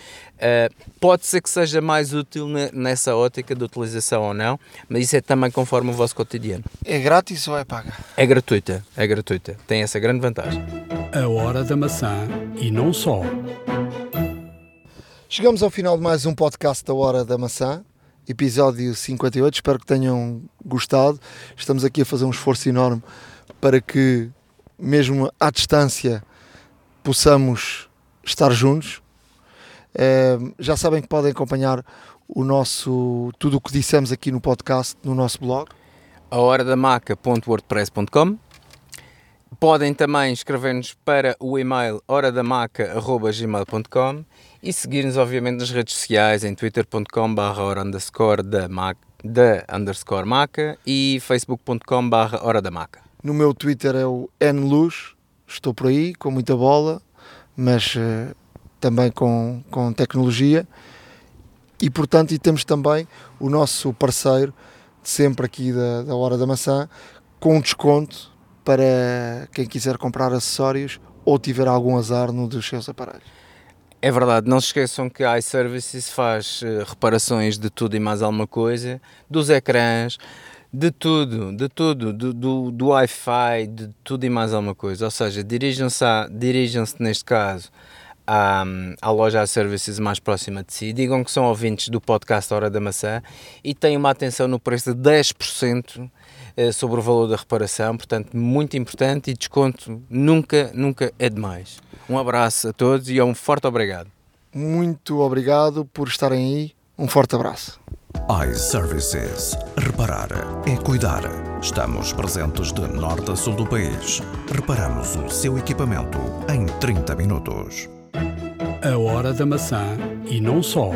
Uh, pode ser que seja mais útil nessa ótica de utilização ou não, mas isso é também conforme o vosso cotidiano. É grátis ou é paga? É gratuita, é gratuita. Tem essa grande vantagem. A hora da maçã e não só. Chegamos ao final de mais um podcast da Hora da Maçã, episódio 58. Espero que tenham gostado. Estamos aqui a fazer um esforço enorme para que, mesmo à distância, possamos estar juntos Uh, já sabem que podem acompanhar o nosso tudo o que dissemos aqui no podcast no nosso blog a hora da maca.wordpress.com podem também escrever-nos para o e-mail horadamaca.gmail.com e seguir-nos obviamente nas redes sociais em twitter.com barra underscore da, da underscore maca e facebook.com barra hora da maca. No meu twitter é o nluz estou por aí com muita bola mas uh, também com, com tecnologia. E portanto e temos também o nosso parceiro sempre aqui da, da Hora da Maçã com um desconto para quem quiser comprar acessórios ou tiver algum azar no dos seus aparelhos. É verdade, não se esqueçam que a iServices faz uh, reparações de tudo e mais alguma coisa, dos ecrãs, de tudo, de tudo, do, do, do Wi-Fi, de tudo e mais alguma coisa. Ou seja, dirijam-se dirijam neste caso à, à loja iServices mais próxima de si, digam que são ouvintes do podcast Hora da Maçã e têm uma atenção no preço de 10% eh, sobre o valor da reparação, portanto, muito importante e desconto nunca, nunca é demais. Um abraço a todos e um forte obrigado. Muito obrigado por estarem aí. Um forte abraço. iServices. Reparar é cuidar. Estamos presentes de norte a sul do país. Reparamos o seu equipamento em 30 minutos. A hora da maçã e não só.